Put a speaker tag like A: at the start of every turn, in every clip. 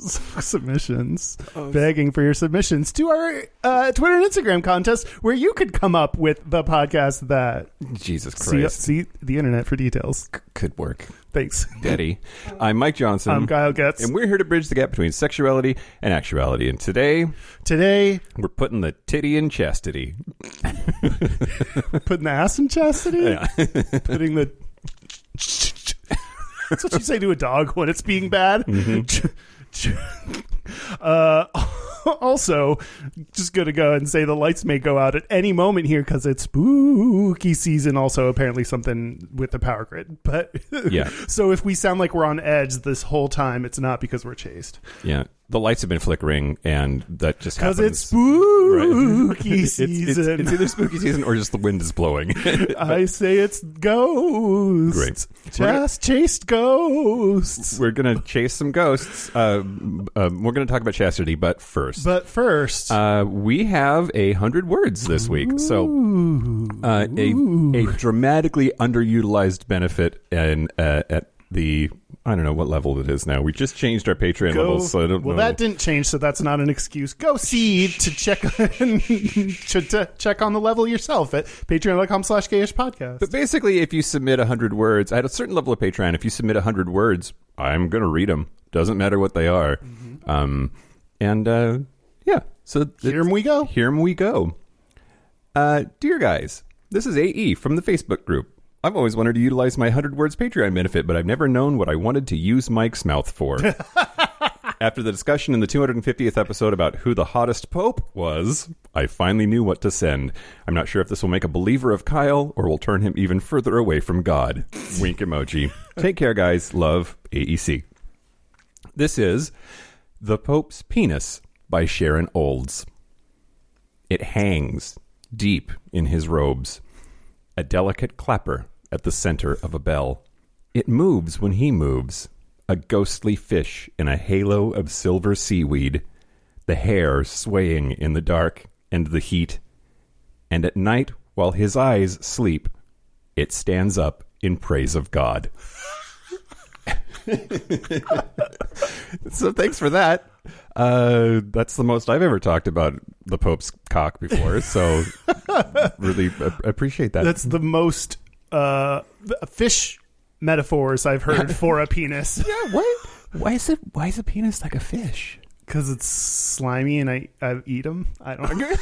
A: submissions. Begging for your submissions to our uh, Twitter and Instagram contest where you could come up with the podcast that.
B: Jesus Christ.
A: see the internet for details.
B: Could work.
A: Thanks.
B: Daddy. I'm Mike Johnson.
A: I'm Kyle Getz.
B: And we're here to bridge the gap between sexuality and actuality. And today,
A: Today,
B: we're putting the titty in chastity.
A: putting the ass in chastity?
B: Yeah.
A: Putting the. That's what you say to a dog when it's being bad. Uh, also, just gonna go and say the lights may go out at any moment here because it's spooky season. Also, apparently something with the power grid. But
B: Yeah.
A: so if we sound like we're on edge this whole time, it's not because we're chased.
B: yeah. The lights have been flickering, and that just
A: Because it's spooky
B: Right. It's- it's,
A: season.
B: it's either spooky season or just the wind is blowing.
A: I say it's ghosts.
B: Great.
A: Just chased ghosts.
B: we're going to chase some ghosts. Uh, um, we're going to talk about chastity, but first.
A: But first,
B: Uh, we have a hundred words this week, so uh, a a dramatically underutilized benefit and uh, at the I don't know what level it is now. We just changed our Patreon
A: go.
B: levels, so I don't
A: well,
B: know.
A: that didn't change, so that's not an excuse. Go see to check to, to check on the level yourself at patreon.com slash gayish podcast.
B: but basically, if you submit a hundred words at a certain level of Patreon, if you submit a hundred words, I'm going to read them. Doesn't matter what they are. Um, and uh, yeah, so
A: Here we go.
B: Here we go. Uh, dear guys, this is AE from the Facebook group. I've always wanted to utilize my 100 words Patreon benefit, but I've never known what I wanted to use Mike's mouth for. After the discussion in the 250th episode about who the hottest pope was, I finally knew what to send. I'm not sure if this will make a believer of Kyle or will turn him even further away from God. Wink emoji. Take care, guys. Love, AEC. This is The Pope's Penis by Sharon Olds. It hangs deep in his robes, a delicate clapper at the center of a bell. It moves when he moves, a ghostly fish in a halo of silver seaweed, the hair swaying in the dark and the heat. And at night, while his eyes sleep, it stands up in praise of God. so thanks for that. Uh, that's the most I've ever talked about the Pope's cock before. So really a- appreciate that.
A: That's the most uh, fish metaphors I've heard for a penis
B: yeah. What? Why is it? Why is a penis like a fish?
A: because it's slimy and I, I eat them. I don't.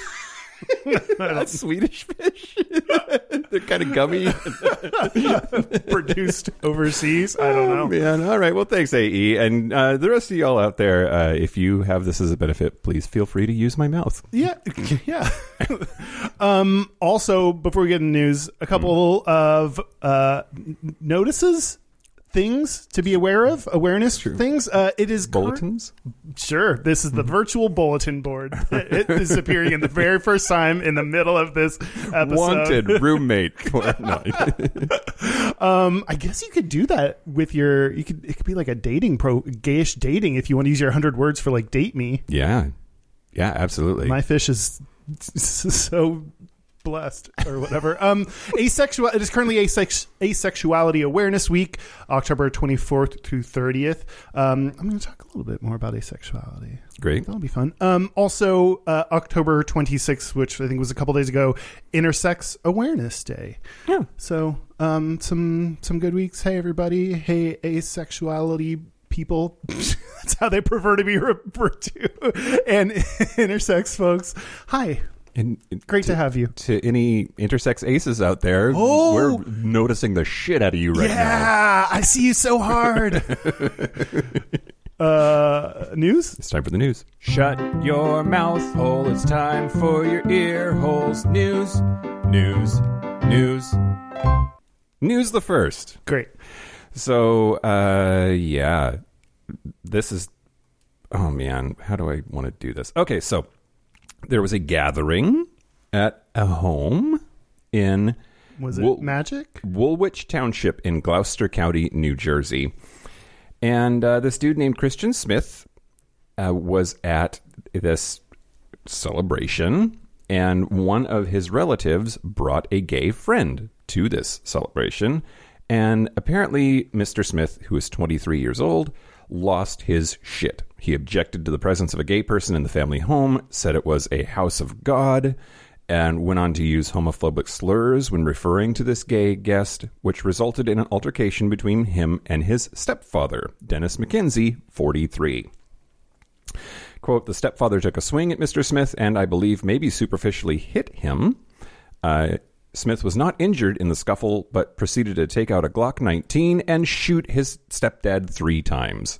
B: That's Swedish fish. They're kind of gummy.
A: produced overseas. I don't know.
B: Oh, man. All right. Well, thanks, AE. And uh, the rest of y'all out there, uh, if you have this as a benefit, please feel free to use my mouth.
A: Yeah, yeah. um, also, before we get into the news, a couple
B: Hmm.
A: of uh, notices, things to be aware of, awareness things. Uh, it is cur-
B: Bulletins?
A: Sure, this is the
B: Hmm.
A: virtual bulletin board. it is appearing in the very first time in the middle of this episode.
B: Wanted roommate.
A: Um, I guess you could do that with your. You could. It could be like a dating pro, gayish dating if you want to use your hundred words for like date me.
B: yeah. Yeah, absolutely.
A: My fish is so blessed or whatever. Um, asexual. It is currently asex, asexuality awareness week, October twenty fourth through thirtieth. Um, I'm going to talk a little bit more about asexuality.
B: Great.
A: That'll be fun. Um, also, uh, October 26th, which I think was a couple days ago, Intersex Awareness Day.
B: Yeah.
A: So, um, some some good weeks. Hey, everybody. Hey, asexuality people. That's how they prefer to be referred to. And intersex folks. Hi.
B: And
A: Great to have you.
B: To any intersex aces out there,
A: Oh!
B: we're noticing the shit out of you right now.
A: yeah, I see you so hard. uh, news?
B: It's time for the news. Shut your mouth hole. It's time for your ear holes. News, news, news. News the first.
A: Great.
B: So, uh, yeah, this is oh man, how do I want to do this? Okay, so there was a gathering at a home in
A: Was it
B: Wool-
A: magic?
B: Woolwich Township in Gloucester County, New Jersey. And uh, this dude named Christian Smith uh, was at this celebration, and one of his relatives brought a gay friend to this celebration. And apparently, Mr. Smith, who is 23 years old, lost his shit. He objected to the presence of a gay person in the family home, said it was a house of God, and went on to use homophobic slurs when referring to this gay guest, which resulted in an altercation between him and his stepfather, Dennis McKenzie, 43. Quote, the stepfather took a swing at Mr. Smith and I believe maybe superficially hit him. Uh, Smith was not injured in the scuffle, but proceeded to take out a Glock 19 and shoot his stepdad three times.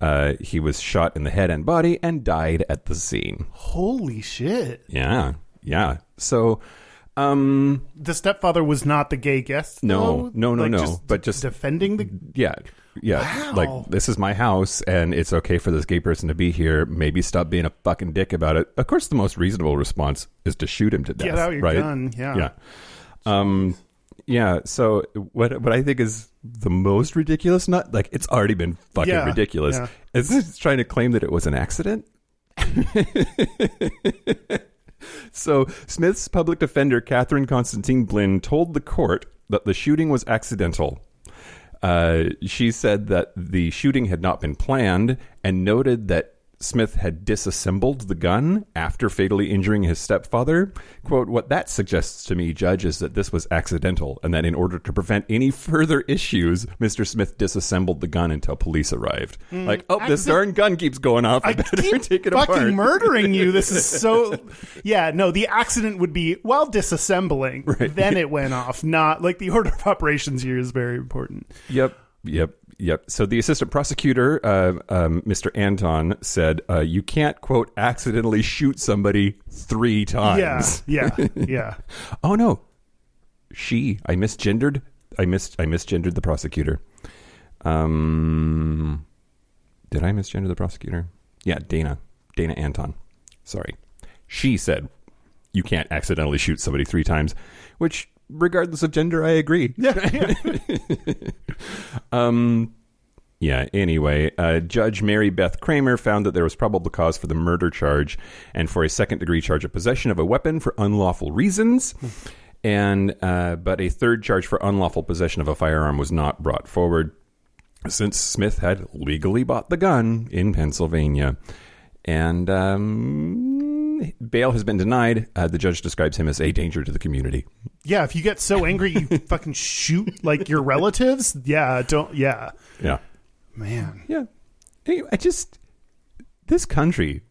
B: Uh, he was shot in the head and body and died at the scene.
A: Holy shit!
B: Yeah, yeah. So, um,
A: The stepfather was not the gay guest.
B: No,
A: though?
B: no, no,
A: Like,
B: no, but just-
A: defending the.
B: yeah, yeah.
A: Wow.
B: Like this is my house, and it's okay for this gay person to be here. Maybe stop being a fucking dick about it. Of course, the most reasonable response is to shoot him to death.
A: Get out your
B: right?
A: gun. Yeah.
B: Yeah. Um. Yeah. So what what I think is the most ridiculous, not like it's already been fucking
A: Yeah,
B: ridiculous,
A: yeah.
B: is it's trying to claim that it was an accident. So Smith's public defender, Catherine Constantine Blinn, told the court that the shooting was accidental. Uh, she said that the shooting had not been planned and noted that Smith had disassembled the gun after fatally injuring his stepfather. Quote, What that suggests to me, Judge, is that this was accidental and that in order to prevent any further issues, Mr. Smith disassembled the gun until police arrived. Hmm. like, oh, this
A: accident-
B: darn gun keeps going off. I,
A: I
B: better
A: keep
B: take it apart.
A: fucking
B: apart.
A: murdering you. This is so. Yeah, no. The accident would be while disassembling.
B: Right.
A: Then it went off. Not like the order of operations here is very important.
B: Yep, yep, yep. So the assistant prosecutor, uh, um, Mr. Anton, said, uh, "You can't quote accidentally shoot somebody three times."
A: yeah, yeah. Yeah.
B: Oh no, she. I misgendered. I mis. I misgendered the prosecutor. Um, did I misgender the prosecutor? Yeah, Dana. Dana Anton. Sorry. She said, "You can't accidentally shoot somebody three times," which, regardless of gender, I agree.
A: Yeah,
B: Um, yeah, anyway, uh, Judge Mary Beth Kramer found that there was probable cause for the murder charge and for a second degree charge of possession of a weapon for unlawful reasons. And uh, but a third charge for unlawful possession of a firearm was not brought forward since Smith had legally bought the gun in Pennsylvania. And um, bail has been denied. Uh, the judge describes him as a danger to the community.
A: yeah. If you get so angry, you fucking shoot like your relatives. Yeah, don't. Yeah,
B: Yeah.
A: man.
B: Yeah. Anyway, I just this country,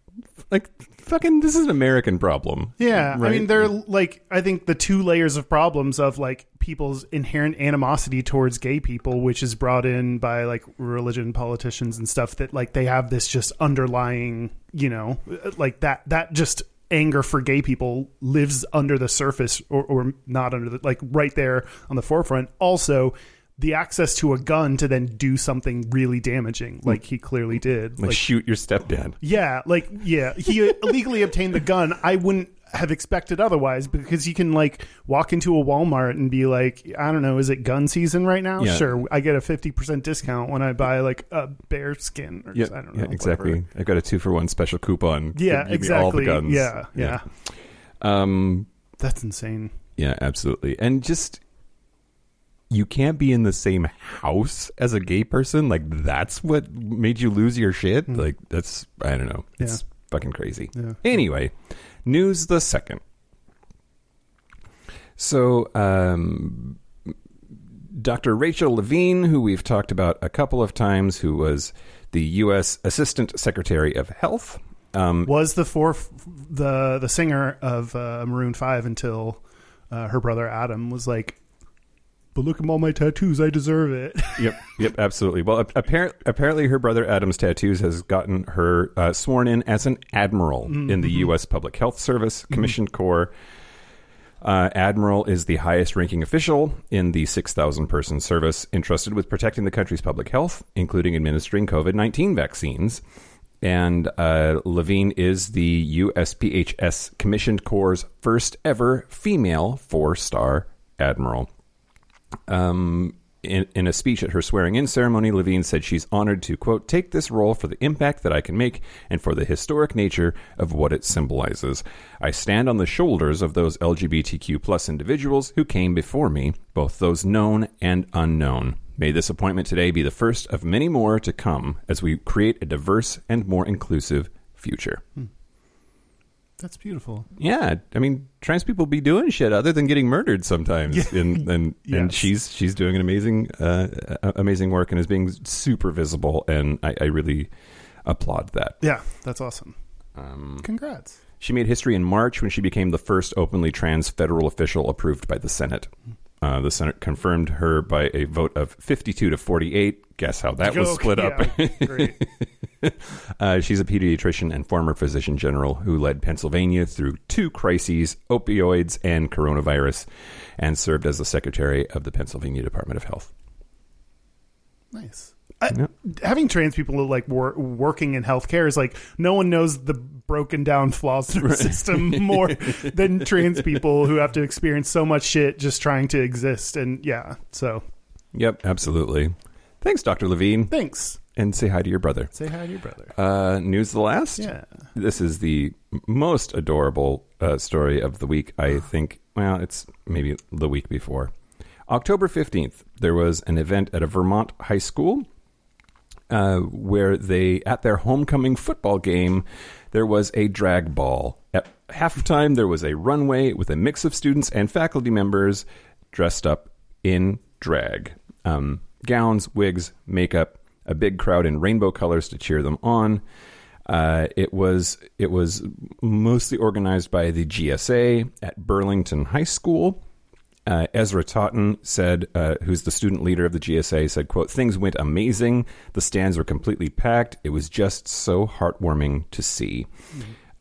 B: like fucking, this is an American problem.
A: Yeah, I mean, they're like, I think the two layers of problems of like people's inherent animosity towards gay people, which is brought in by like religion, politicians, and stuff. That like they have this just underlying, you know, like that that just anger for gay people lives under the surface or, or not under the like right there on the forefront. Also. The access to a gun to then do something really damaging, like he clearly did.
B: like, shoot your stepdad.
A: Yeah, like yeah, he illegally obtained the gun. I wouldn't have expected otherwise because you can like walk into a Walmart and be like, I don't know, is it gun season right now?
B: Yeah.
A: Sure, I get a fifty percent discount when I buy like a bear skin. Or
B: Yeah,
A: I don't know.
B: yeah, exactly.
A: whatever.
B: I've got a two for one special coupon.
A: Yeah,
B: Give me all the
A: exactly.
B: guns.
A: Yeah, yeah,
B: Um.
A: That's insane.
B: Yeah, absolutely. And just you can't be in the same house as a gay person. Like that's what made you lose your shit. Like that's I don't know. It's fucking crazy.
A: Yeah.
B: Anyway, news the second. So, um, Dr. Rachel Levine, who we've talked about a couple of times, who was the U.S. Assistant Secretary of Health. Um,
A: Was the fourth the the singer of uh, Maroon Five until uh, her brother Adam was like, "But look at all my tattoos, I deserve it."
B: yep, yep, absolutely. Well, apparent, apparently, her brother Adam's tattoos has gotten her uh, sworn in as an admiral in the U.S. Public Health Service Commissioned Corps. Uh, admiral is the highest ranking official in the 6,000 person service entrusted with protecting the country's public health, including administering COVID 19 vaccines. and uh, Levine is the USPHS Commissioned Corps' first ever female four star admiral. Um, in, in a speech at her swearing in ceremony, Levine said she's honored to, quote, take this role for the impact that I can make and for the historic nature of what it symbolizes. I stand on the shoulders of those LGBTQ plus individuals who came before me, both those known and unknown. May this appointment today be the first of many more to come as we create a diverse and more inclusive future.
A: That's beautiful.
B: Yeah, I mean, trans people be doing shit other than getting murdered sometimes,
A: Yeah.
B: and and,
A: Yes.
B: and she's she's doing an amazing uh, amazing work and is being super visible, and I, I really applaud that.
A: Yeah, that's awesome.
B: Um,
A: Congrats.
B: she made history in March when she became the first openly trans federal official approved by the Senate. Uh, the Senate confirmed her by a vote of 52 to 48. Guess how that was split up?
A: yeah, great.
B: Uh, she's a pediatrician and former physician general who led Pennsylvania through two crises, opioids and coronavirus, and served as the secretary of the Pennsylvania Department of Health.
A: Nice. I,
B: Yeah.
A: Having trans people like wor- working in healthcare is like no one knows the broken down flaws in our system more than trans people who have to experience so much shit just trying to exist. And yeah, so
B: Yep, absolutely. Thanks, Dr. Levine.
A: thanks.
B: And say hi to your brother.
A: Say hi to your brother.
B: Uh, news the last?
A: Yeah.
B: This is the most adorable uh, story of the week, I think. Well, it's maybe the week before. October 15th, there was an event at a Vermont high school uh, where they, at their homecoming football game, there was a drag ball. At halftime, there was a runway with a mix of students and faculty members dressed up in drag. Um, gowns, wigs, makeup, a big crowd in rainbow colors to cheer them on. Uh, it was it was mostly organized by the GSA at Burlington High School. Uh, Ezra Totten said, uh, who's the student leader of the GSA, said, "quote Things went amazing. The stands were completely packed. It was just so heartwarming to see.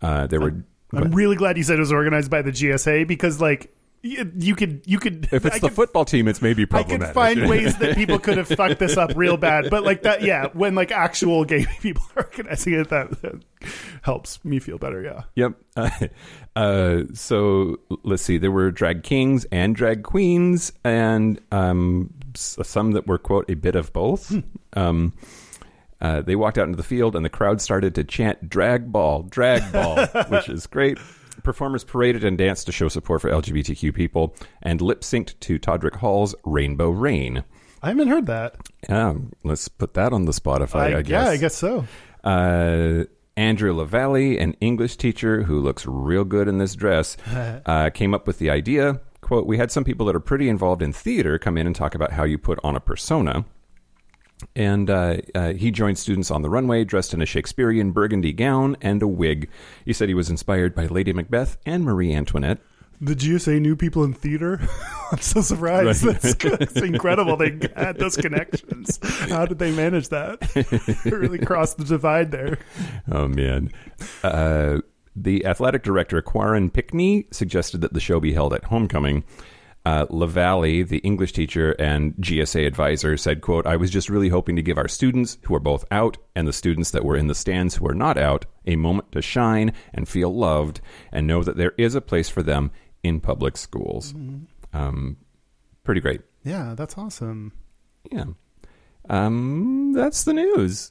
B: Uh, there were."
A: I'm really glad you said it was organized by the GSA because like you could you could
B: if it's
A: I
B: the
A: could-
B: football team, it's maybe problematic.
A: I could find ways that people could have fucked this up real bad, but like that, yeah. When like actual gay people are organizing it, that, that helps me feel better. Yeah,
B: Yep. Uh, uh, so let's see. There were drag kings and drag queens, and um, some that were quote a bit of both. um, uh, they walked out into the field, and the crowd started to chant "drag ball, drag ball," which is great. Performers paraded and danced to show support for LGBTQ people, and lip synced to Todrick Hall's "Rainbow Rain."
A: I haven't heard that.
B: Um, let's put that on the Spotify. I, guess.
A: Yeah, I guess so.
B: Uh, Andrew LaValle, an English teacher who looks real good in this dress, uh, came up with the idea. Quote, we had some people that are pretty involved in theater come in and talk about how you put on a persona. And uh, uh, he joined students on the runway dressed in a Shakespearean burgundy gown and a wig. He said he was inspired by Lady Macbeth and Marie Antoinette.
A: The GSA knew people in theater. I'm so surprised.
B: Right.
A: That's, that's incredible. They had those connections. How did they manage that? They really crossed the divide there.
B: Oh man. Uh, the athletic director Quarren Pickney suggested that the show be held at homecoming. Uh, LaValle, the English teacher and GSA advisor, said, "quote I was just really hoping to give our students who are both out and the students that were in the stands who are not out a moment to shine and feel loved and know that there is a place for them in public schools." Um, pretty great.
A: Yeah, that's awesome.
B: Yeah. Um, that's the news.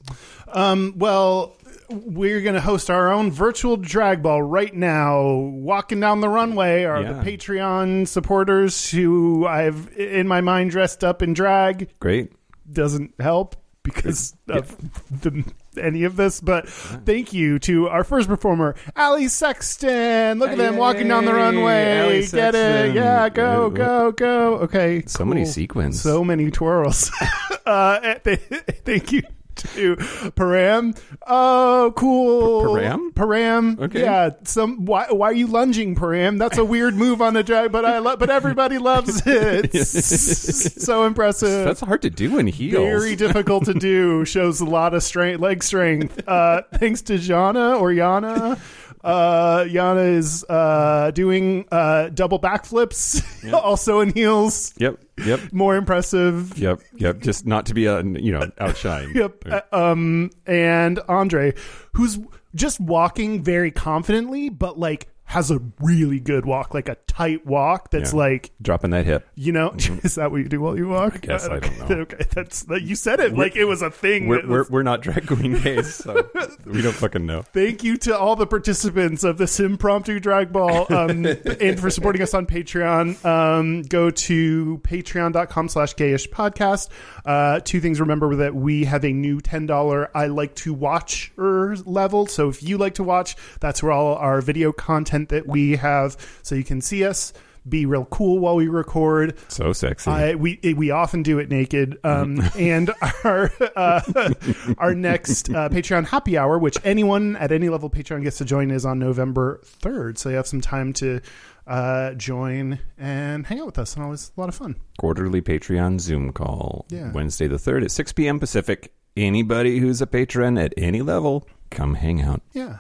A: Um, well, we're going to host our own virtual drag ball right now. Walking down the runway are
B: Yeah.
A: the Patreon supporters who I've, in my mind, dressed up in drag.
B: Great.
A: Doesn't help because of the, any of this, but thank you to our first performer, Ali Sexton. Look at them walking down the runway. Get it? Yeah, go, go, go. Okay,
B: So many sequins.
A: So many twirls. uh, th- thank you to Param. Oh, cool.
B: Param?
A: Param.
B: Okay.
A: Yeah. Some. Why? Why are you lunging, Param? That's a weird move on the drag, but I. Lo- but everybody loves it. So impressive.
B: That's hard to do in heels.
A: Very difficult to do. Shows a lot of strength, leg strength. Uh, thanks to Jana or Yana. Uh, Yana is uh, doing uh, double backflips, also in heels.
B: Yep. Yep.
A: More impressive.
B: Yep. Yep. Just not to be a you know outshined.
A: Yep. Uh, um, and Andre, who's just walking very confidently, but like has a really good walk, like a tight walk that's
B: Yeah.
A: like
B: Dropping that hip.
A: you know. Is that what you do while you walk?
B: guess, I don't know.
A: Okay, that's that you said it like it was a thing.
B: We're we're, we're not drag queen gays, so we don't fucking know.
A: Thank you to all the participants of this impromptu drag ball um, and for supporting us on Patreon. Um, go to patreon.com slash gayish podcast. Uh, two things remember that we have a new $10 I like to watch level. So if you like to watch, that's where all our video content that we have. So you can see us. Be real cool while we record.
B: So sexy.
A: I, we we often do it naked. Um, and our uh, our next uh, Patreon happy hour, which anyone at any level Patreon gets to join, is on November third. So you have some time to uh, join and hang out with us, and always a lot of fun.
B: Quarterly Patreon Zoom call.
A: Yeah.
B: Wednesday the third at six p.m. Pacific. Anybody who's a patron at any level, come hang out.
A: Yeah,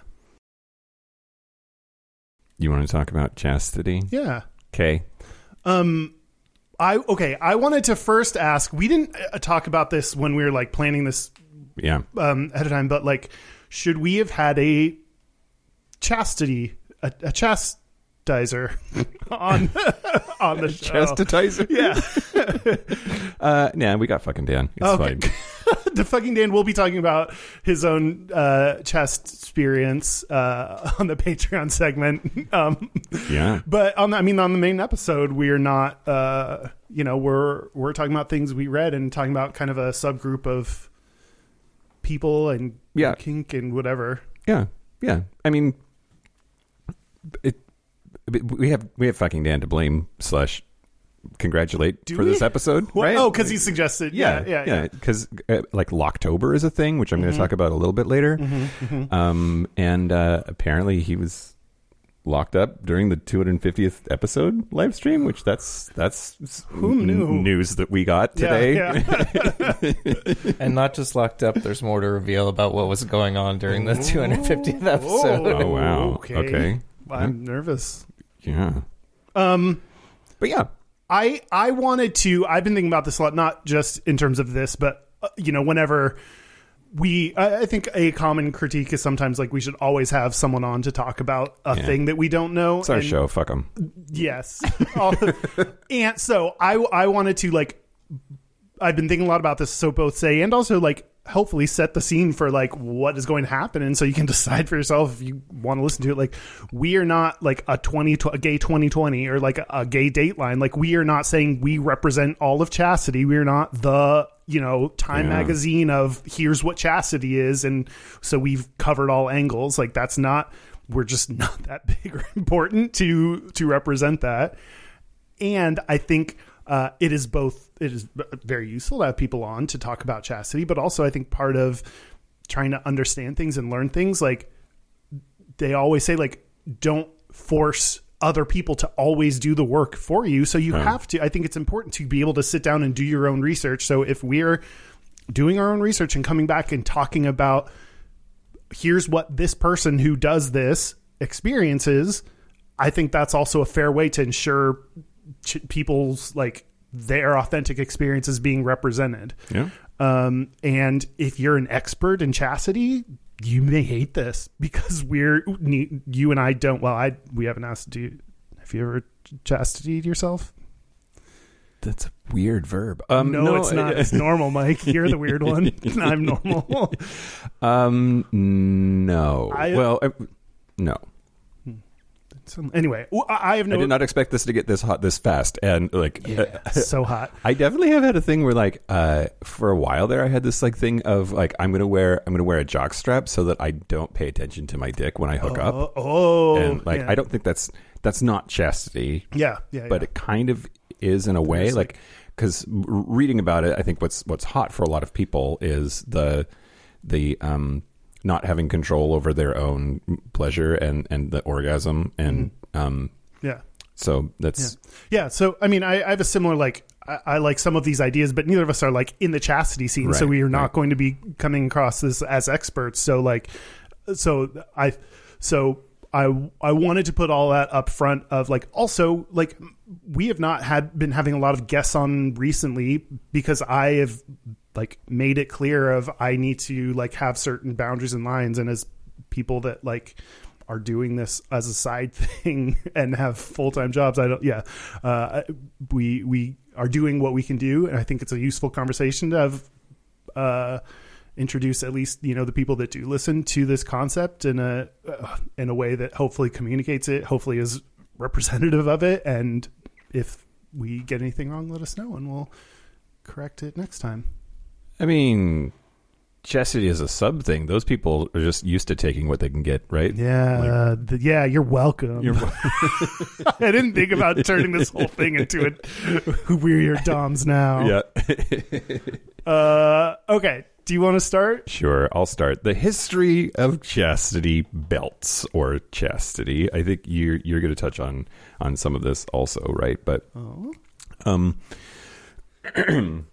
B: You want to talk about chastity?
A: yeah.
B: Okay.
A: Um, I okay. I wanted to first ask. We didn't uh, talk about this when we were like planning this
B: Yeah.
A: um, ahead of time, but like, should we have had a chastity, a, a chastizer on on the show?
B: Chastitizer?
A: Yeah,
B: Uh, yeah, we got fucking Dan. It's
A: Okay.
B: fine.
A: the fucking Dan will be talking about his own uh, chest experience uh, on the Patreon segment. Um,
B: Yeah.
A: but on the, I mean, on the main episode, we're not. Uh, you know, we're we're talking about things we read and talking about kind of a subgroup of people and
B: Yeah.
A: kink and whatever.
B: Yeah. Yeah. I mean, it, we have we have fucking Dan to blame slash congratulate
A: Do
B: for
A: we?
B: this episode,
A: What?
B: right?
A: Oh, because he suggested.
B: yeah,
A: Yeah, yeah, yeah.
B: Because uh, like Locktober is a thing, which I'm going to talk about a little bit later.
A: Mm-hmm,
B: Um, and uh, apparently he was locked up during the 250th episode live stream, which that's that's
A: Who
B: n-
A: knew?
B: news that we got
A: Yeah,
B: today.
A: yeah.
C: And not just locked up, there's more to reveal about what was going on during the 250th episode.
B: oh wow.
A: Okay.
B: Okay.
A: I'm nervous.
B: Yeah.
A: Um,
B: But yeah.
A: I I wanted to. I've been thinking about this a lot, not just in terms of this, but uh, you know, whenever we, I, I think a common critique is sometimes like we should always have someone on to talk about a
B: Yeah.
A: thing that we don't know.
B: It's our
A: And-
B: show. Fuck them.
A: Yes. And so I I wanted to like I've been thinking a lot about this so both say and also like hopefully set the scene for like what is going to happen. And so you can decide for yourself if you want to listen to it. Like we are not like a 20 a gay 2020 or like a, a gay dateline. Like we are not saying we represent all of chastity. We are not the you know time
B: Yeah.
A: magazine of here's what chastity is. And so we've covered all angles. Like that's not we're just not that big or important to to represent that. And I think uh, it is both. It is very useful to have people on to talk about chastity, but also I think part of trying to understand things and learn things. Like they always say, like don't force other people to always do the work for you. So you
B: Right.
A: have to. I think it's important to be able to sit down and do your own research. So if we're doing our own research and coming back and talking about here's what this person who does this experiences i think that's also a fair way to ensure ch- people's like their authentic experiences being represented
B: Yeah.
A: um, and if you're an expert in chastity you may hate this because we're you and i don't well i we haven't asked do you, have you ever chastitied yourself
B: That's a weird verb. Um,
A: no, it's not it's normal mike you're the weird one i'm normal
B: Um, no.
A: I-
B: well, uh, no.
A: So, anyway i have no
B: I did not expect this to get this hot this fast. And like, uh,
A: so hot
B: I definitely have had a thing where like, uh, for a while there, I had this like thing of like, I'm gonna wear, I'm gonna wear a jock strap so that I don't pay attention to my dick when I hook up.
A: Oh, oh,
B: and like,
A: yeah.
B: I don't think that's that's not chastity,
A: Yeah, yeah,
B: but
A: yeah.
B: it kind of is in a way, like because reading about it, I think what's what's hot for a lot of people is the the um not having control over their own pleasure and and the orgasm and
A: Mm-hmm.
B: um
A: yeah,
B: so that's
A: yeah. So I mean, I, I have a similar like I, I like some of these ideas, but neither of us are like in the chastity scene, so we are not
B: right.
A: going to be coming across this as experts. So like, so I so I I wanted to put all that up front of like also like we have not had been having a lot of guests on recently because I have like made it clear of I need to like have certain boundaries and lines. And as people that like are doing this as a side thing and have full-time jobs I don't yeah uh we we are doing what we can do. And I think it's a useful conversation to have uh introduce at least you know the people that do listen to this concept in a uh, in a way that hopefully communicates it hopefully is representative of it. And if we get anything wrong let us know and we'll correct it next time
B: I mean, chastity is a sub thing. Those people are just used to taking what they can get, right?
A: yeah uh, th- yeah you're welcome
B: You're-
A: i didn't think about turning this whole thing into a we're your doms now
B: yeah.
A: uh okay do you want to start
B: Sure, I'll start. The history of chastity belts or chastity. I think you're you're going to touch on on some of this also, right? But um,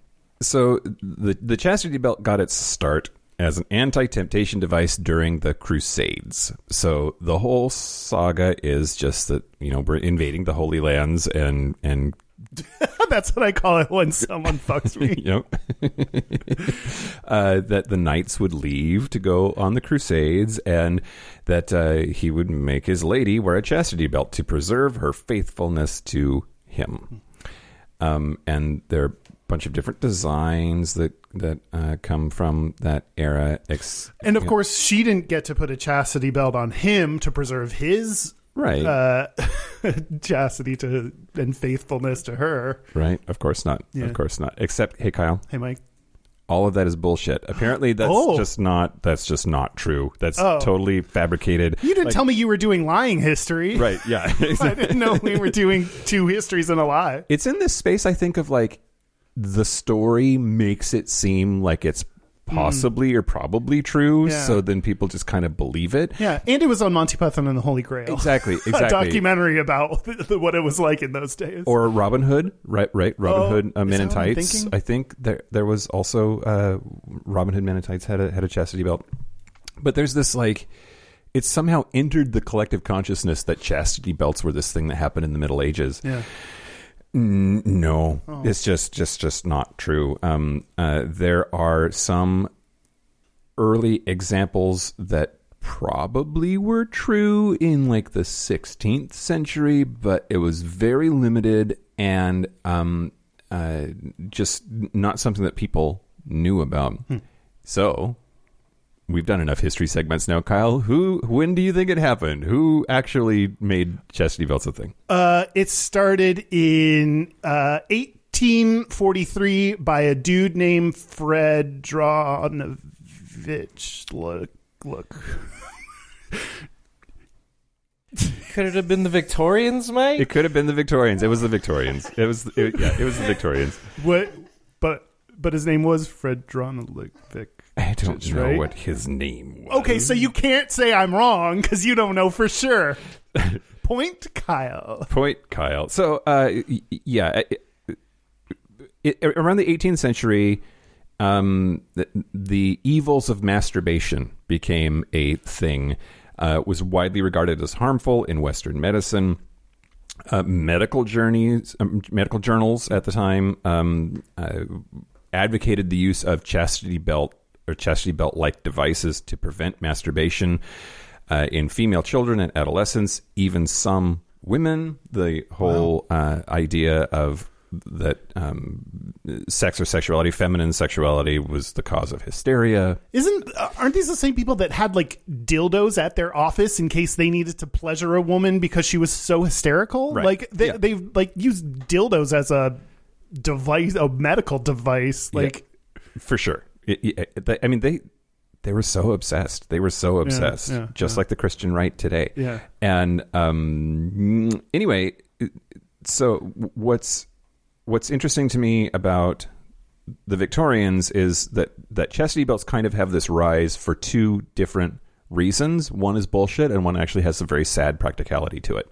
B: so the the chastity belt got its start as an anti-temptation device during the Crusades. So the whole saga is just that you know we're invading the Holy Lands and and
A: that's what i call it when someone fucks me
B: Yep. uh, that the knights would leave to go on the crusades and that uh, he would make his lady wear a chastity belt to preserve her faithfulness to him. Um, and there bunch of different designs that that uh, come from that era. Ex-
A: And of course, she didn't get to put a chastity belt on him to preserve his
B: right,
A: uh, chastity to and faithfulness to her.
B: right. Of course not.
A: Yeah.
B: Of course not. Except, hey, Kyle,
A: Hey, Mike.
B: all of that is bullshit. Apparently, that's
A: Oh.
B: just not. That's just not true. That's
A: Oh.
B: totally fabricated.
A: You didn't
B: Like-
A: tell me you were doing lying history.
B: Right. Yeah.
A: I didn't know we were doing two histories and a lie.
B: it's in this space I think of like the story makes it seem like it's possibly or probably true
A: Yeah.
B: so then people just kind of believe it
A: Yeah, and it was on Monty Python and the Holy Grail.
B: exactly exactly.
A: A documentary about what it was like in those days.
B: or Robin Hood right right Robin
A: Oh,
B: Hood uh, Men in
A: that what I'm
B: Tights? I think there there was also uh, Robin Hood Men in Tights had a had a chastity belt but there's this like It somehow entered the collective consciousness that chastity belts were this thing that happened in the Middle Ages
A: yeah.
B: N- no,
A: Oh.
B: it's just just just not true. Um, uh, there are some early examples that probably were true in like the 16th century, but it was very limited and um, uh, just not something that people knew about. So we've done enough history segments now, Kyle. Who, when do you think it happened? Who actually made chastity belts a thing?
A: Uh, it started in uh, 1843 by a dude named Fred Dronovich. Look, look.
C: Could it have been the Victorians, Mike?
B: It could have been the Victorians. It was the Victorians. It was it, yeah, it was the Victorians.
A: What? But but his name was Fred Dronovich.
B: I don't know
A: right.
B: what his name was.
A: Okay, so you can't say I'm wrong because you don't know for sure. Point Kyle.
B: point, Kyle. So uh, y- yeah, it, it, around the 18th century, um, the, the evils of masturbation became a thing. Uh, was widely regarded as harmful in Western medicine. Uh, medical journeys, um, medical journals at the time um, uh, advocated the use of chastity belt or chastity belt like devices to prevent masturbation uh, in female children and adolescents. Even some women, the whole uh, idea of that um, sex or sexuality, feminine sexuality, was the cause of hysteria.
A: Isn't uh, aren't these the same people that had like dildos at their office in case they needed to pleasure a woman because she was so hysterical?
B: Right.
A: Like they
B: Yeah.
A: they've like used dildos as a device, a medical device. Like
B: for sure. It, it- I mean, they they were so obsessed. They were so obsessed,
A: yeah,
B: just
A: yeah.
B: like the Christian right today.
A: Yeah.
B: And um, anyway, so what's what's interesting to me about the Victorians is that that chastity belts kind of have this rise for two different reasons. One is bullshit, and one actually has some very sad practicality to it.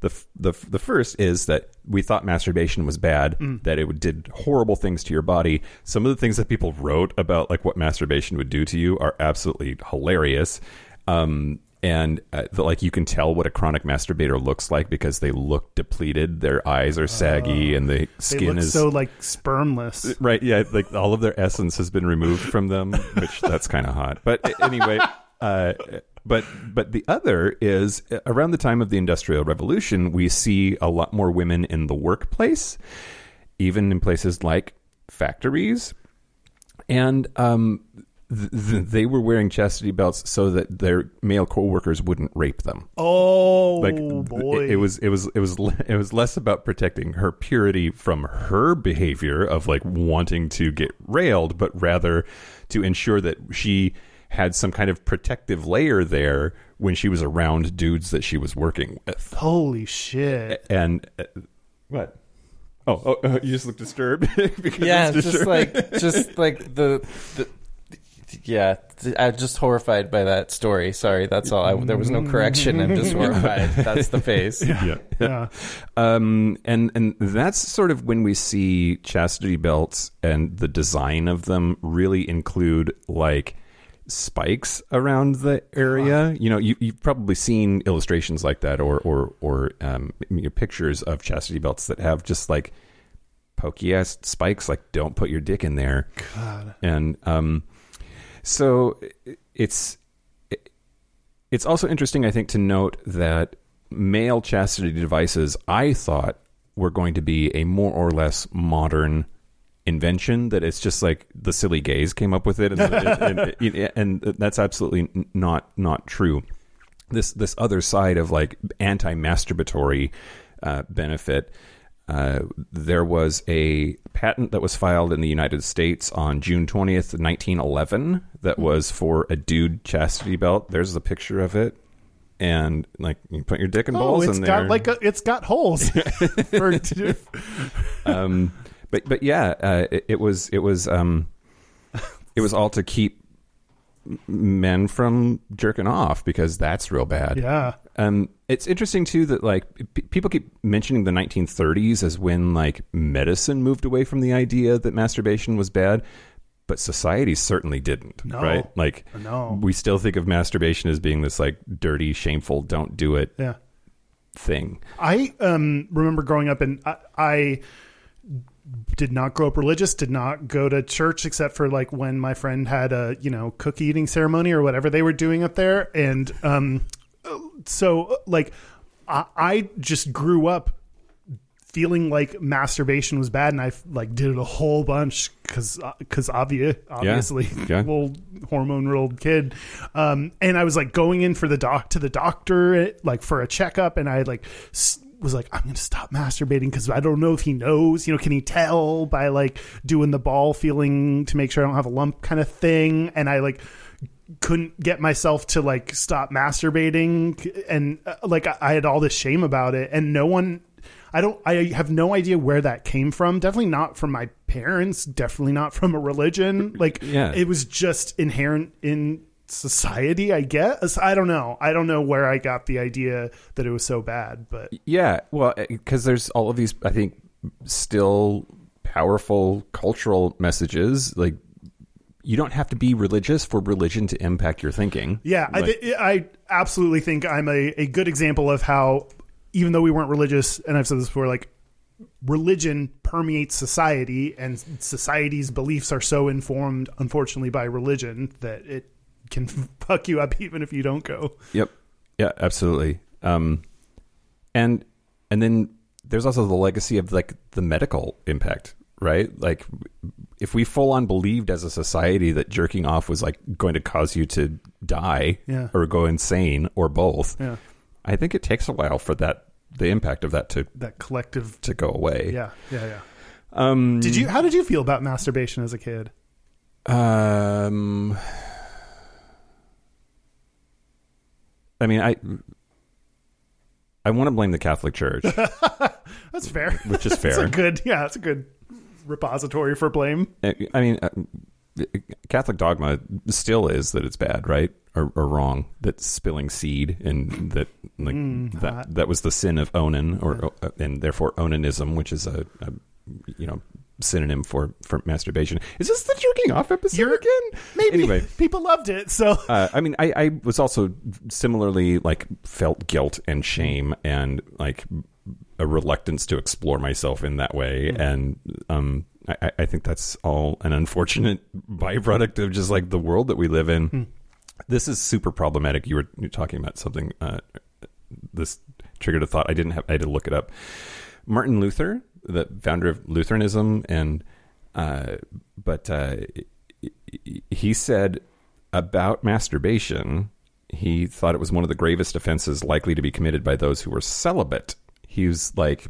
B: The, f- the f- the first is that we thought masturbation was bad, that it would- did horrible things to your body. Some of the things that people wrote about like what masturbation would do to you are absolutely hilarious. Um, and uh, the, like you can tell what a chronic masturbator looks like because they look depleted. Their eyes are saggy, and the skin is
A: so like spermless.
B: right. Yeah, like all of their essence has been removed from them, which that's kind of hot. But anyway, uh, but but the other is uh, around the time of the Industrial Revolution, we see a lot more women in the workplace, even in places like factories, and um, th- th- they were wearing chastity belts so that their male coworkers wouldn't rape them.
A: Oh
B: like
A: boy,
B: it, it was it was it was le- it was less about protecting her purity from her behavior of like wanting to get railed but rather to ensure that she had some kind of protective layer there when she was around dudes that she was working with
A: holy shit.
B: and uh, what oh, oh uh, you just look disturbed because
C: yeah,
B: it's
C: just like just like the, the yeah, I'm just horrified by that story. Sorry, that's all. I, there was no correction. I'm just horrified. That's the face.
B: yeah
A: Yeah.
B: Um, and and that's sort of when we see chastity belts and the design of them really include like spikes around the area. You know, you, you've probably seen illustrations like that, or or or um, you know, pictures of chastity belts that have just like pokey ass spikes. Like, don't put your dick in there.
A: God.
B: And um, so it's it's also interesting, I think, to note that male chastity devices, I thought, were going to be a more or less modern invention. That it's just like the silly gays came up with it, and, and, and, and that's absolutely not not true. This this other side of like anti-masturbatory uh, benefit. Uh, there was a patent that was filed in the United States on June 20th, 1911, that was for a dude chastity belt. There's the picture of it. And like you put your dick and
A: Oh,
B: balls
A: it's
B: in
A: got
B: there.
A: like a, it's got holes. for,
B: um, but but yeah, uh, it, it was it was um, it was all to keep men from jerking off because that's real bad.
A: yeah.
B: Um, it's interesting too that like p- people keep mentioning the 1930s as when like medicine moved away from the idea that masturbation was bad, but society certainly didn't.
A: No.
B: Right? Like,
A: No.
B: we still think of masturbation as being this like dirty, shameful, don't do it
A: Yeah.
B: thing.
A: I um, remember growing up, and I, I did not grow up religious. Did not go to church except for like when my friend had a you know cookie eating ceremony or whatever they were doing up there, and um, so like I, I just grew up feeling like masturbation was bad, and I like did it a whole bunch because because obvious obviously
B: Yeah.
A: little hormone riddled kid, um, and I was like going in for the doc to the doctor like for a checkup, and I like. s- was like, I'm going to stop masturbating because I don't know if he knows. You know, can he tell by like doing the ball feeling to make sure I don't have a lump kind of thing? And I like couldn't get myself to like stop masturbating and uh, like I- I had all this shame about it and no one I don't I have no idea where that came from definitely not from my parents definitely not from a religion like
B: Yeah.
A: it was just inherent in society I guess I don't know I don't know where I got the idea that it was so bad but
B: Yeah, well, eh, because there's all of these, I think, still powerful cultural messages. Like, you don't have to be religious for religion to impact your thinking.
A: Yeah, I,
B: Like-
A: thi- I absolutely think I'm a, a good example of how, even though we weren't religious, and I've said this before, like religion permeates society, and society's beliefs are so informed, unfortunately, by religion that it can fuck you up even if you don't go.
B: Yep. Yeah, absolutely. Um, and and then there's also the legacy of like the medical impact, right? Like if we full on believed as a society that jerking off was like going to cause you to die
A: Yeah.
B: or go insane or both,
A: Yeah,
B: I think it takes a while for that the impact of that to
A: that collective.
B: to go away.
A: Yeah, yeah, yeah.
B: Um
A: Did you? How did you feel about masturbation as a kid?
B: Um, I mean, I I want to blame the Catholic Church,
A: That's fair.
B: which is fair.
A: a good. Yeah, it's a good repository for blame.
B: I mean, uh, Catholic dogma still is that it's bad, right, or, or wrong. That spilling seed and that like
A: Mm,
B: that that was the sin of Onan, or uh, and therefore Onanism, which is a, a you know synonym for for masturbation. Is this the jerking off episode
A: You're-
B: again?
A: Maybe
B: Anyway,
A: people loved it. So
B: uh, I mean, I, I was also similarly like felt guilt and shame and like a reluctance to explore myself in that way, and um, I, I think that's all an unfortunate byproduct of just like the world that we live in. This is super problematic. You were, you were talking about something. Uh, this triggered a thought. I didn't have. I had to look it up. Martin Luther, the founder of Lutheranism, and uh, but uh, he said about masturbation, he thought it was one of the gravest offenses likely to be committed by those who were celibate. He was like,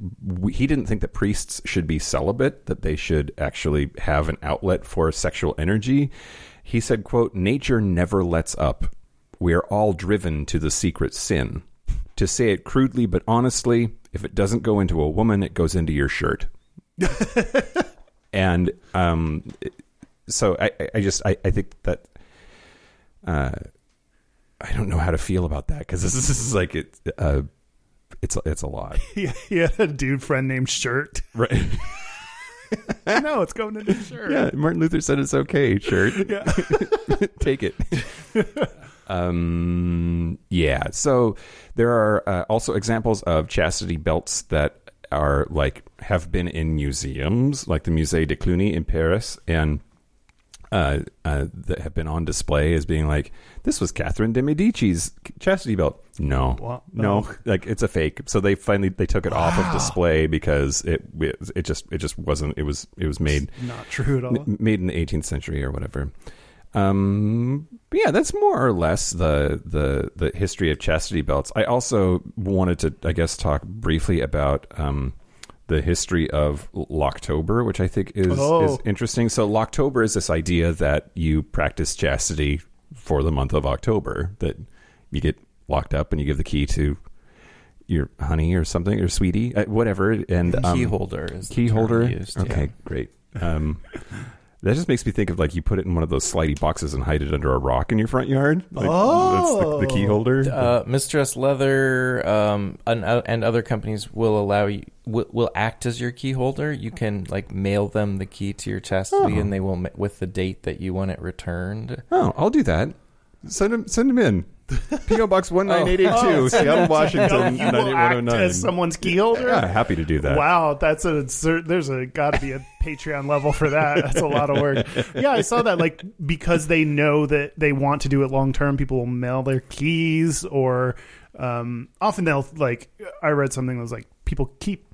B: he didn't think that priests should be celibate, that they should actually have an outlet for sexual energy. He said, quote, nature never lets up. We are all driven to the secret sin. To say it crudely but honestly, if it doesn't go into a woman, it goes into your shirt. and um, so I, I- just I, I think that uh, I don't know how to feel about that because this, is- this is like it uh, it's it's a lot,
A: he had a dude friend named Shirt.
B: right?
A: no, it's going into Shirt.
B: yeah, Martin Luther said it's okay. Shirt,
A: Yeah.
B: take it. Um, yeah. So there are uh, also examples of chastity belts that are like have been in museums, like the Musée de Cluny in Paris, and uh, uh, that have been on display as being like this was Catherine de Medici's chastity belt. No,
A: What?
B: no,
A: Oh.
B: like it's a fake. So they finally they took it off of display because it it just it just wasn't. It was it was made
A: Not true at all.
B: made in the 18th century or whatever. Um, yeah, that's more or less the the the history of chastity belts. I also wanted to, I guess, talk briefly about um, the history of Locktober, which I think is
A: Oh.
B: is interesting. So Locktober is this idea that you practice chastity for the month of October. That you get locked up and you give the key to your honey or something or sweetie, uh, whatever, and um,
C: key holder is
B: key holder.
C: used,
B: okay,
C: yeah.
B: great. Um, that just makes me think of like you put it in one of those slidey boxes and hide it under a rock in your front yard. Like, that's the, the key
A: Oh.
B: holder.
C: Uh, Mistress Leather um, and, uh, and other companies will allow you will, will act as your key holder. You can like mail them the key to your chastity,
B: Oh.
C: and they will ma- with the date that you want it returned.
B: oh, I'll do that. Send them Send them in. PO Box one nine eight eight
A: Oh.
B: two, Seattle, Washington
A: you will act
B: zero nine.
A: as someone's key holder.
B: Yeah, happy to do that.
A: Wow, that's a there's a got to be a Patreon level for that. That's a lot of work. Yeah, I saw that like because they know that they want to do it long term, people will mail their keys or um, often they'll like I read something that was like people keep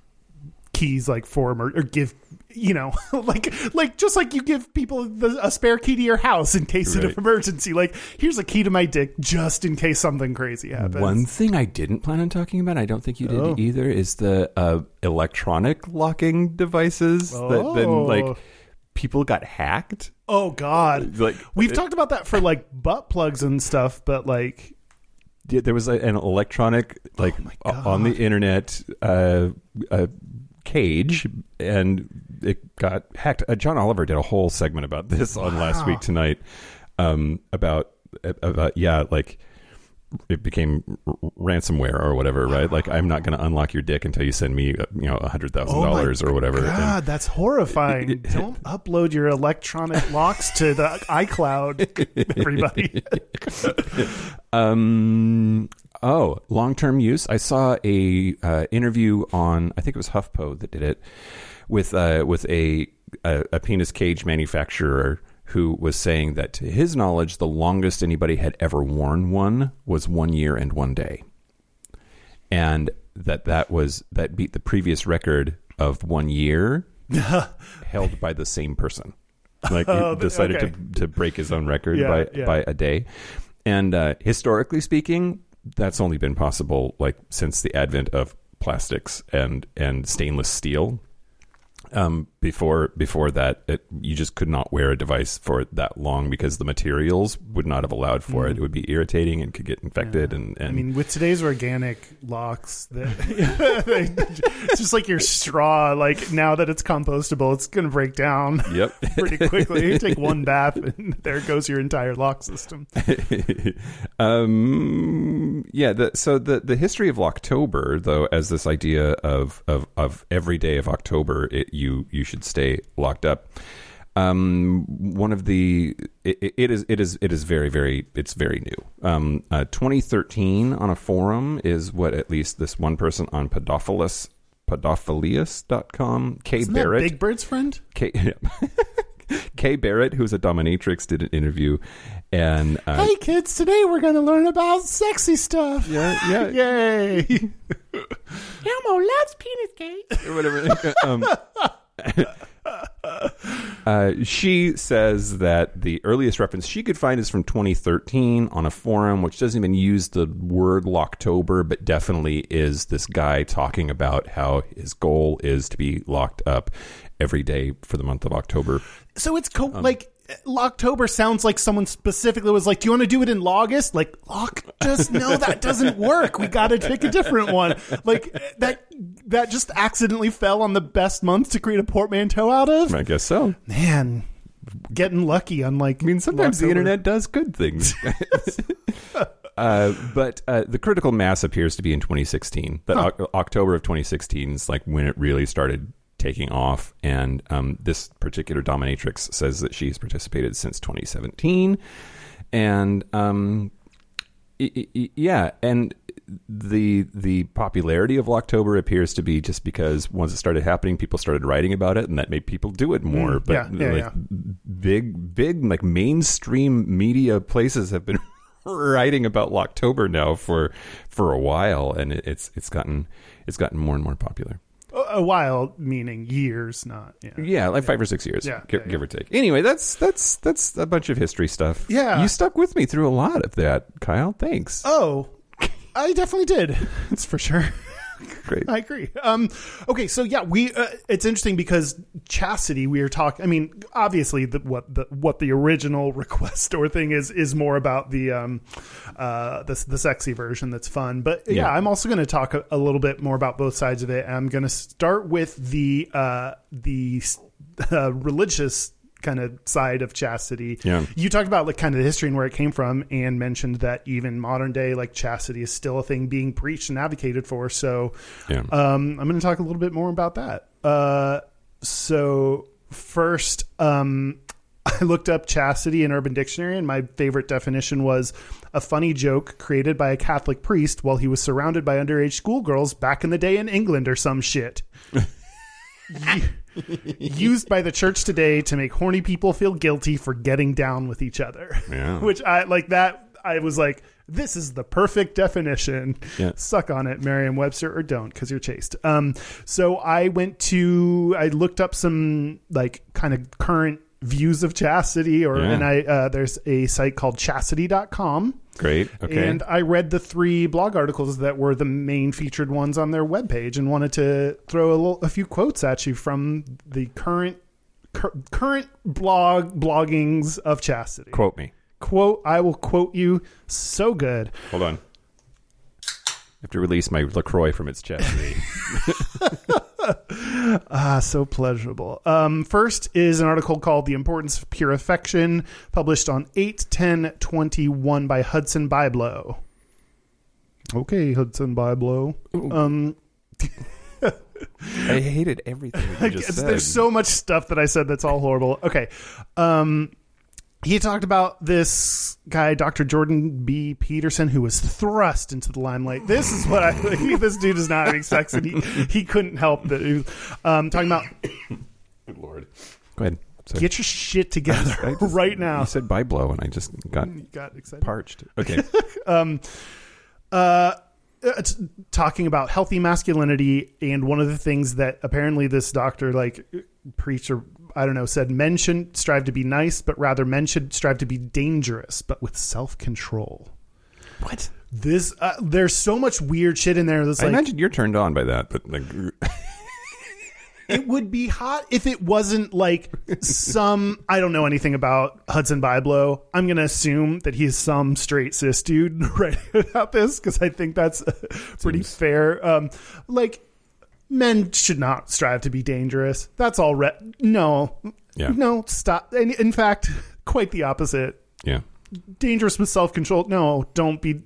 A: keys like for emer- or give you know like like just like you give people the, a spare key to your house in case
B: Right.
A: of emergency like here's a key to my dick just in case something crazy happens
B: One thing I didn't plan on talking about, I don't think you did
A: Oh.
B: either, is the uh, electronic locking devices that then
A: Oh.
B: like people got hacked.
A: oh god
B: Like
A: We've
B: it-
A: talked about that for like butt plugs and stuff, but like,
B: Yeah, there was a, an electronic, like
A: Oh
B: on the internet, uh, a cage, and it got hacked. Uh, John Oliver did a whole segment about this on last week tonight, um, about about yeah, like it became r- ransomware or whatever, right? Like I'm not going to unlock your dick until you send me, uh, you know, a hundred thousand
A: oh
B: dollars or whatever. And-
A: God, that's horrifying. Don't upload your electronic locks to the iCloud, everybody.
B: Um. Oh, long term use. I saw a uh, interview on I think it was HuffPo that did it with uh, with a, a a penis cage manufacturer who was saying that to his knowledge, the longest anybody had ever worn one was one year and one day, and that that was that beat the previous record of one year held by the same person. Like he
A: Oh,
B: decided
A: okay.
B: to to break his own record
A: Yeah,
B: by
A: yeah.
B: by a day. And uh, historically speaking, that's only been possible like since the advent of plastics and and stainless steel. Um, before before that, it, you just could not wear a device for that long because the materials would not have allowed for it. It would be irritating and could get infected. And, and
A: Mm. I mean, with today's organic locks, that it's just like your straw. Like now that it's compostable, it's going to break down
B: yep.
A: pretty quickly. You take one bath, and there goes your entire lock system.
B: um, yeah. The, so the the history of Locktober, though, as this idea of of of every day of October, it, you you should stay locked up. Um, one of the it, it is it is it is very very it's very new. Um, uh, 2013 on a forum is what at least this one person on Pedophilus pedophilius.com Kay
A: Isn't that
B: Barrett
A: Big Bird's friend?
B: Kay, Kay Barrett, who's a dominatrix, did an interview, and uh,
A: Hey kids, today we're going to learn about sexy stuff.
B: yeah, yeah,
A: Yay!
C: Elmo loves penis cake.
B: or whatever. um, uh, she says that the earliest reference she could find is from 2013 on a forum, which doesn't even use the word Locktober, but definitely is this guy talking about how his goal is to be locked up every day for the month of October.
A: So it's co-
B: Um,
A: like Locktober sounds like someone specifically was like, "Do you want to do it in August?" Like, lock, just no, that doesn't work. We got to pick a different one. Like that, that just accidentally fell on the best month to create a portmanteau out of.
B: I guess so.
A: Man, getting lucky. Unlike
B: I mean, sometimes the internet does good things. uh, but uh, the critical mass appears to be in 2016. But Oc- October of 2016 is like when it really started taking off. And um, this particular dominatrix says that she's participated since 2017. And um, I- I- I- yeah, and the the popularity of Locktober appears to be just because once it started happening, people started writing about it, and that made people do it more. but
A: yeah, yeah,
B: like
A: yeah.
B: big, big like mainstream media places have been writing about Locktober now for for a while, and it, it's it's gotten it's gotten more and more popular.
A: A while, meaning years, not yeah.
B: Yeah, like five or six years,
A: Yeah,
B: gi-
A: yeah,
B: give or take. Anyway, that's that's that's a bunch of history stuff.
A: Yeah.
B: you stuck with me through a lot of that, Kyle. Thanks.
A: Oh, I definitely did. That's for sure.
B: Great.
A: I agree. Um, okay, so yeah, we uh, it's interesting because chastity. We are talking. I mean, obviously, the, what the what the original request or thing is is more about the um, uh, the the sexy version that's fun. But yeah,
B: Yeah.
A: I'm also going to talk a, a little bit more about both sides of it. I'm going to start with the uh, the uh, religious kind of side of chastity.
B: Yeah.
A: You talked about like kind of the history and where it came from, and mentioned that even modern day like chastity is still a thing being preached and advocated for. So,
B: Yeah.
A: um, I'm going to talk a little bit more about that. Uh, so first, um, I looked up chastity in Urban Dictionary, and my favorite definition was a funny joke created by a Catholic priest while he was surrounded by underage schoolgirls back in the day in England or some shit. used by the church today to make horny people feel guilty for getting down with each other.
B: Yeah.
A: Which I like that I was like this is the perfect definition.
B: Yeah.
A: Suck on it, Merriam-Webster, or don't, because you're chaste. Um, so I went to, I looked up some like kind of current views of chastity, or
B: Yeah.
A: and I uh, there's a site called chastity.com.
B: Great. Okay.
A: And I read the three blog articles that were the main featured ones on their webpage and wanted to throw a, little, a few quotes at you from the current cur- current blog bloggings of chastity.
B: Quote me.
A: Quote, I will quote you so good.
B: Hold on. I have to release my LaCroix from its chastity.
A: Ah, so pleasurable. Um, first is an article called The Importance of Pure Affection, published on 8 10 21 by Hudson Byblow. Okay, Hudson Byblow. Um,
B: I hated everything you just said.
A: There's so much stuff that I said that's all horrible. Okay. Um, he talked about this guy, Dr. Jordan B. Peterson, who was thrust into the limelight. This is what I. this dude is not having sex, and he, he couldn't help that. He was, um, talking about
B: Good Lord. Go ahead. Sorry.
A: get your shit together
B: I just-
A: right now.
B: You said by blow, and I just got
A: Got excited.
B: parched. Okay.
A: um, uh, it's talking about healthy masculinity, and one of the things that apparently this doctor, like preacher, I don't know, said men shouldn't strive to be nice, but rather men should strive to be dangerous, but with self control.
B: what?
A: This uh, there's so much weird shit in there. That's
B: I
A: like
B: imagine you're turned on by that, but like,
A: it would be hot if it wasn't like some I don't know anything about Hudson Byblow. I'm gonna assume that he's some straight cis dude right about this because I think that's pretty
B: Seems-
A: fair. Um, like men should not strive to be dangerous. That's all. Re- no,
B: Yeah.
A: no, stop. And in fact, quite the opposite.
B: yeah.
A: Dangerous with self control. No, don't be.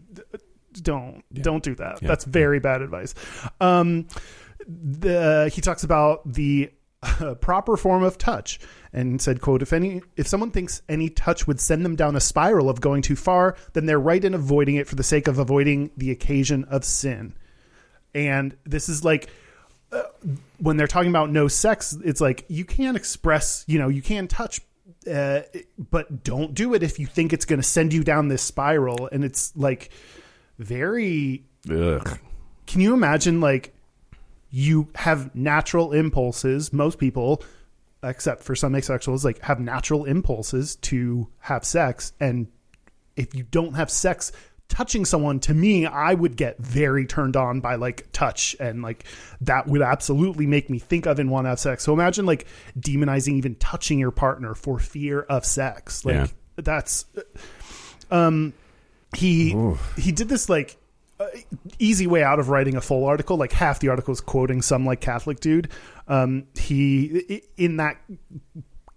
A: don't don't do that. That's very bad advice. Um, the he talks about the uh, proper form of touch and said quote if any if someone thinks any touch would send them down a spiral of going too far then they're right in avoiding it for the sake of avoiding the occasion of sin and this is like uh, when they're talking about no sex it's like you can't express you know you can touch uh, but don't do it if you think it's going to send you down this spiral and it's like very
B: Ugh.
A: can you imagine like you have natural impulses. Most people except for some asexuals like have natural impulses to have sex. And if you don't have sex touching someone to me i would get very turned on by like touch. And like that would absolutely make me think of and want to have sex. So imagine like demonizing even touching your partner for fear of sex. Like
B: Yeah.
A: that's um he he did this like easy way out of writing a full article like half the article is quoting some like catholic dude. Um he in that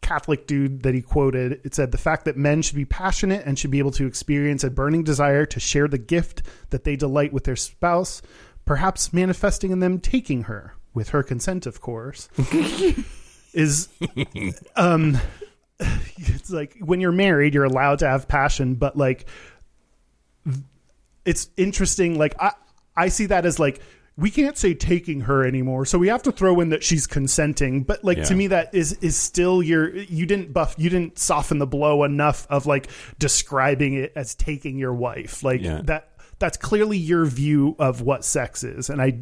A: catholic dude that he quoted it said the fact that men should be passionate and should be able to experience a burning desire to share the gift that they delight with their spouse perhaps manifesting in them taking her with her consent of course is um it's like when you're married you're allowed to have passion but like it's interesting like i i see that as like we can't say taking her anymore so we have to throw in that she's consenting but like to me that is is still your you didn't buff you didn't soften the blow enough of like describing it as taking your wife like
B: Yeah.
A: that that's clearly your view of what sex is and i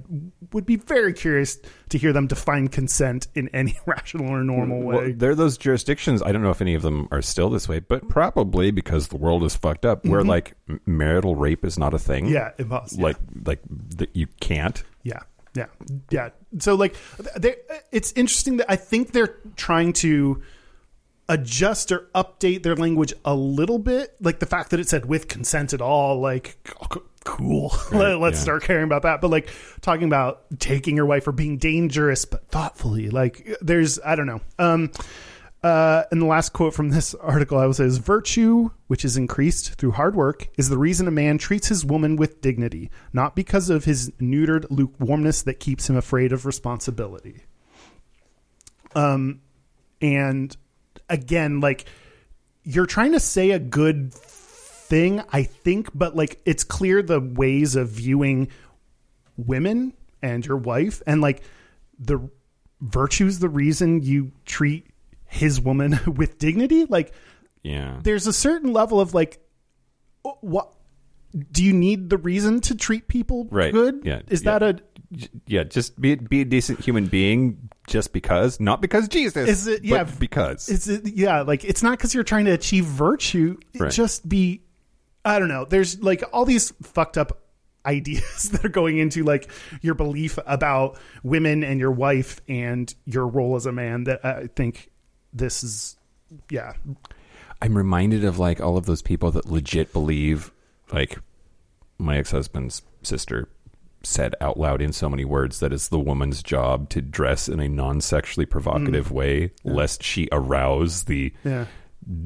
A: would be very curious to hear them define consent in any rational or normal way
B: Well, there are those jurisdictions. I don't know if any of them are still this way, but probably because the world is fucked up, where like marital rape is not a thing.
A: Mm-hmm. yeah impossible
B: like like that you can't.
A: Yeah, yeah, yeah. So like, they, it's interesting that I think they're trying to adjust or update their language a little bit. Like the fact that it said with consent at all, like cool.
B: Right,
A: Let's
B: yeah.
A: start caring about that. But like talking about taking your wife or being dangerous but thoughtfully, like there's I don't know. Um, uh, and the last quote from this article I will say is virtue, which is increased through hard work, is the reason a man treats his woman with dignity, not because of his neutered lukewarmness that keeps him afraid of responsibility. Um, and again, like you're trying to say a good thing, I think, but like it's clear the ways of viewing women and your wife and like the virtue's the reason you treat his woman with dignity like
B: Yeah.
A: there's a certain level of like what do you need the reason to treat people
B: Right.
A: good
B: Yeah.
A: is
B: Yeah.
A: that a
B: yeah, just be be a decent human being just because, not because Jesus.
A: Is it- yeah,
B: because.
A: It's it, yeah, like it's not because you're trying to achieve virtue.
B: Right.
A: Just be, I don't know. There's like all these fucked up ideas that are going into like your belief about women and your wife and your role as a man. That I think this is, yeah,
B: I'm reminded of like all of those people that legit believe, like my ex husband's sister said out loud in so many words that it's the woman's job to dress in a non sexually provocative way, lest she arouse the
A: yeah.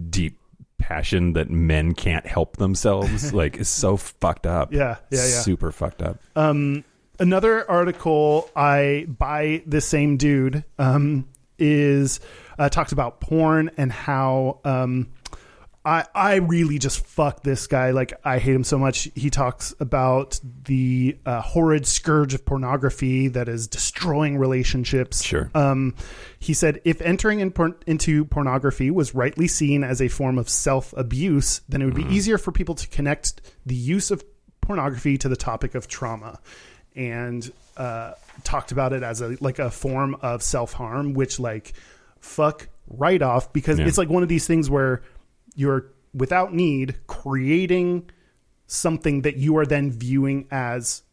B: deep passion that men can't help themselves. like, it's so fucked up.
A: Yeah, yeah, yeah.
B: Super fucked up.
A: Um, another article I by the same dude um, is uh, talks about porn and how um, I I really just fuck this guy. Like I hate him so much. He talks about the uh, horrid scourge of pornography that is destroying relationships.
B: Sure.
A: Um, he said, if entering in por- into pornography was rightly seen as a form of self abuse, then it would be easier for people to connect the use of pornography to the topic of trauma, and uh, talked about it as a like a form of self harm, which like fuck right off because
B: Yeah.
A: it's like one of these things where you're without need creating something that you are then viewing as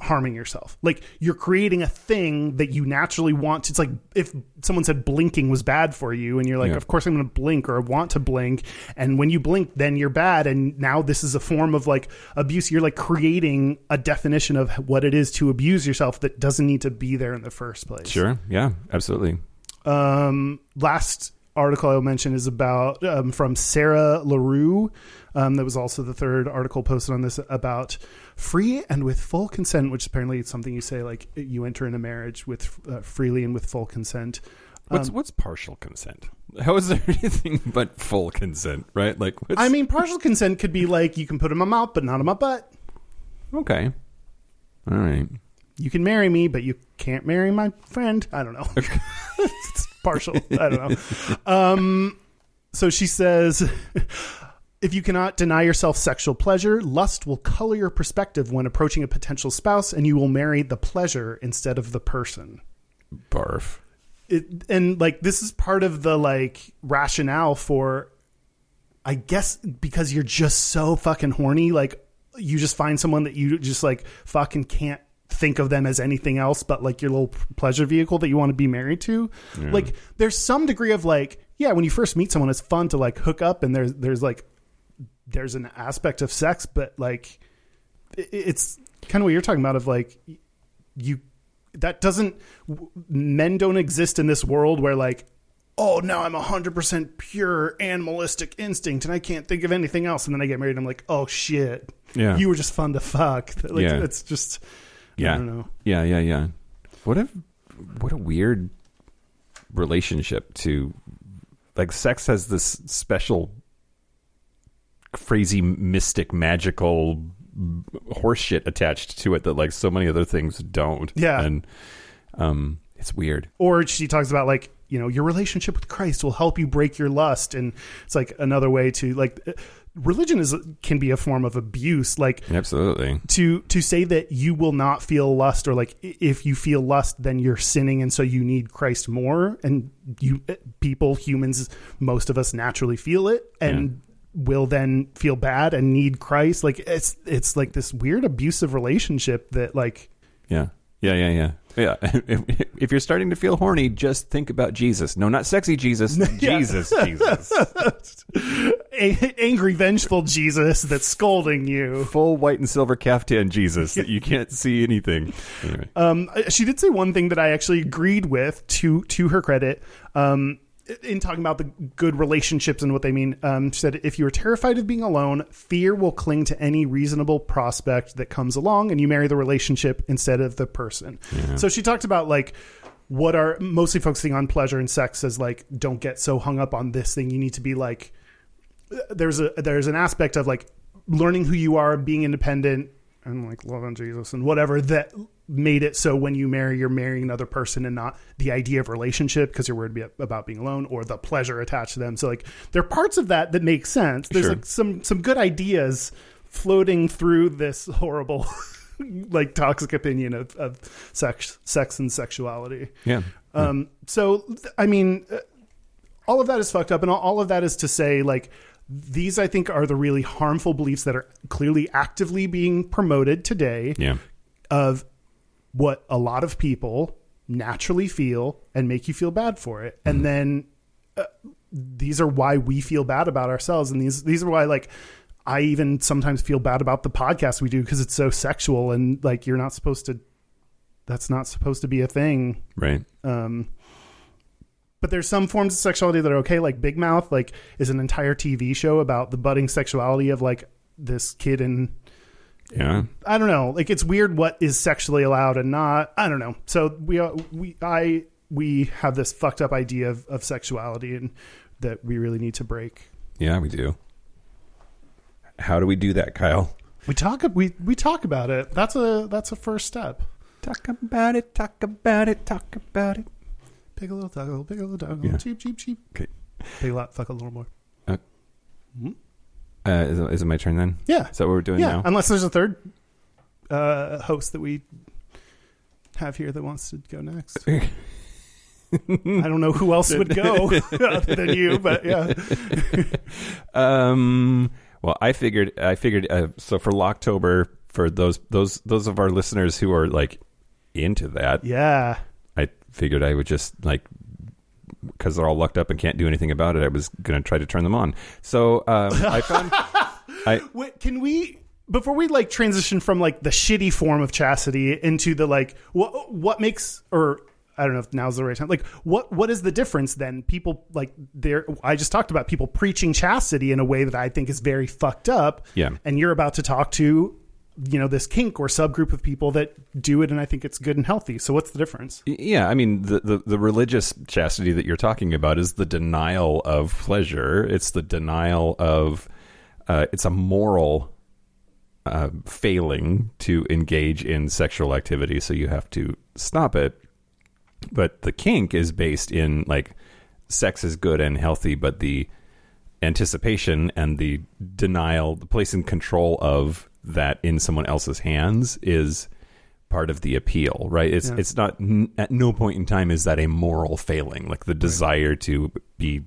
A: harming yourself. Like you're creating a thing that you naturally want. It's like if someone said blinking was bad for you and you're like,
B: Yeah.
A: of course I'm going to blink or want to blink. And when you blink, then you're bad. And now this is a form of like abuse. You're like creating a definition of what it is to abuse yourself that doesn't need to be there in the first place.
B: Sure. Yeah, absolutely.
A: Um, last article I'll mention is about um, from Sarah LaRue. Um, that was also the third article posted on this about free and with full consent, which apparently is something you say like you enter in a marriage with uh, freely and with full consent.
B: What's
A: Um,
B: what's partial consent? How is there anything but full consent? Right? Like, what's,
A: I mean, partial consent could be like you can put in my mouth, but not in my butt.
B: okay, all right.
A: You can marry me, but you can't marry my friend. I don't know. it's partial. I don't know. Um, so she says. If you cannot deny yourself sexual pleasure, lust will color your perspective when approaching a potential spouse, and you will marry the pleasure instead of the person.
B: Barf.
A: it, and like this is part of the like rationale for i guess because you're just so fucking horny like you just find someone that you just like fucking can't think of them as anything else but like your little pleasure vehicle that you want to be married to. Like there's some degree of like yeah when you first meet someone it's fun to like hook up and there's there's like there's an aspect of sex but like it- it's kind of what you're talking about of like you that doesn't men don't exist in this world where like oh now i'm 100% pure animalistic instinct and i can't think of anything else. And then i get married and i'm like oh shit.
B: Yeah.
A: you were just fun to fuck. Like
B: Yeah.
A: it's just
B: Yeah.
A: i don't know
B: Yeah, yeah, yeah. What a what a weird relationship to like sex has this special crazy mystic magical horseshit attached to it that like so many other things don't.
A: Yeah.
B: And um it's weird.
A: or she talks about like you know your relationship with christ will help you break your lust and it's like another way to like religion is can be a form of abuse like
B: Absolutely.
A: to to say that you will not feel lust or like if you feel lust then you're sinning and so you need Christ more and you eh, people humans most of us naturally feel it and will then feel bad and need Christ like it's it's like this weird abusive relationship that like
B: Yeah. Yeah, yeah, yeah. Yeah. If, if you're starting to feel horny, just think about Jesus. No, not sexy Jesus. Jesus, Jesus.
A: a- angry vengeful Jesus that's scolding you
B: Full white and silver caftan Jesus that you can't see anything. Anyway.
A: Um, she did say one thing that I actually agreed with to to her credit. Um, in talking about the good relationships and what they mean, um, she said, "If you are terrified of being alone, fear will cling to any reasonable prospect that comes along, and you marry the relationship instead of the person." So she talked about like what are mostly focusing on pleasure and sex as like don't get so hung up on this thing. You need to be like there's a there's an aspect of like learning who you are, being independent, and like loving Jesus and whatever that made it so when you marry, you're marrying another person and not the idea of relationship because you're worried about being alone or the pleasure attached to them. So like there are parts of that that make sense. There's
B: Sure.
A: like some some good ideas floating through this horrible like toxic opinion of, of sex sex and sexuality.
B: Yeah.
A: Um, so, I mean, uh, all of that is fucked up, and all, all of that is to say, like, these I think are the really harmful beliefs that are clearly actively being promoted today
B: Yeah.
A: of what a lot of people naturally feel and make you feel bad for it, and then uh, these are why we feel bad about ourselves, and these these are why like. I even sometimes feel bad about the podcast we do because it's so sexual and like you're not supposed to. That's not supposed to be a thing.
B: Right.
A: Um, but there's some forms of sexuality that are okay, like Big Mouth, like is an entire TV show about the budding sexuality of like this kid and
B: Yeah.
A: I don't know, like it's weird what is sexually allowed and not. I don't know. So we are, we I we have this fucked up idea of, of sexuality and that we really need to break.
B: Yeah, we do. How do we do that, Kyle?
A: We talk we we talk about it. That's a that's a first step.
B: Talk about it, talk about it, talk about it.
A: Pick a little toggle, pick a little toggle,
B: Yeah.
A: cheap, cheap, cheap.
B: Okay.
A: Pick a lot, fuck a little more.
B: Uh, is, it, is it my turn then?
A: Yeah.
B: Is that what we're doing
A: yeah,
B: now?
A: unless there's a third uh, host that we have here that wants to go next. I don't know who else would go other than you, but yeah.
B: Um. Well, I figured. I figured. Uh, so for Locktober, for those those those of our listeners who are like into that,
A: Yeah.
B: Figured I would just like because they're all locked up and can't do anything about it. I was going to try to turn them on. So um, I found. I
A: Wait, can we before we like transition from like the shitty form of chastity into the like what what makes or I don't know if now's the right time. Like, what what is the difference then? People like there. I just talked about people preaching chastity in a way that I think is very fucked up.
B: Yeah.
A: and you're about to talk to, you know, this kink or subgroup of people that do it, and I think it's good and healthy. So what's the difference?
B: Yeah, I mean the, the the religious chastity that you're talking about is the denial of pleasure. It's the denial of uh, it's a moral uh, failing to engage in sexual activity, so you have to stop it. But the kink is based in like sex is good and healthy, but the anticipation and the denial, the place in control of that in someone else's hands is part of the appeal, right? It's
A: Yeah.
B: it's not n- at no point in time is that a moral failing. Like the desire to be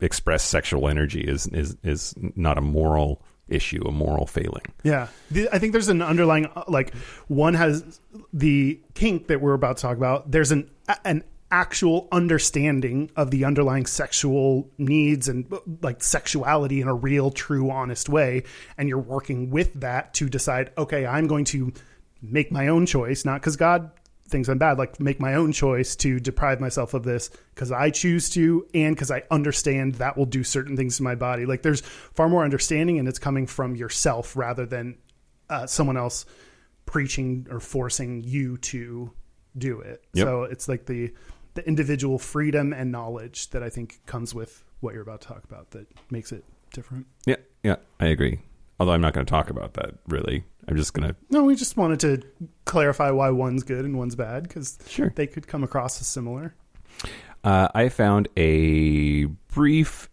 B: express sexual energy is is is not a moral issue, a moral failing.
A: Yeah, the, I think there's an underlying uh, like one has the kink that we're about to talk about. There's an an actual understanding of the underlying sexual needs and like sexuality in a real, true, honest way, and you're working with that to decide. Okay, I'm going to make my own choice, not because God thinks I'm bad. Like make my own choice to deprive myself of this because I choose to, and because I understand that will do certain things to my body. Like there's far more understanding, and it's coming from yourself rather than uh, someone else preaching or forcing you to do it.
B: Yep.
A: So it's like the the individual freedom and knowledge that I think comes with what you're about to talk about that makes it different.
B: Yeah, yeah, I agree. Although I'm not going to talk about that really. I'm just going to
A: No, we just wanted to clarify why one's good and one's bad because
B: Sure.
A: they could come across as similar.
B: Uh, I found a brief.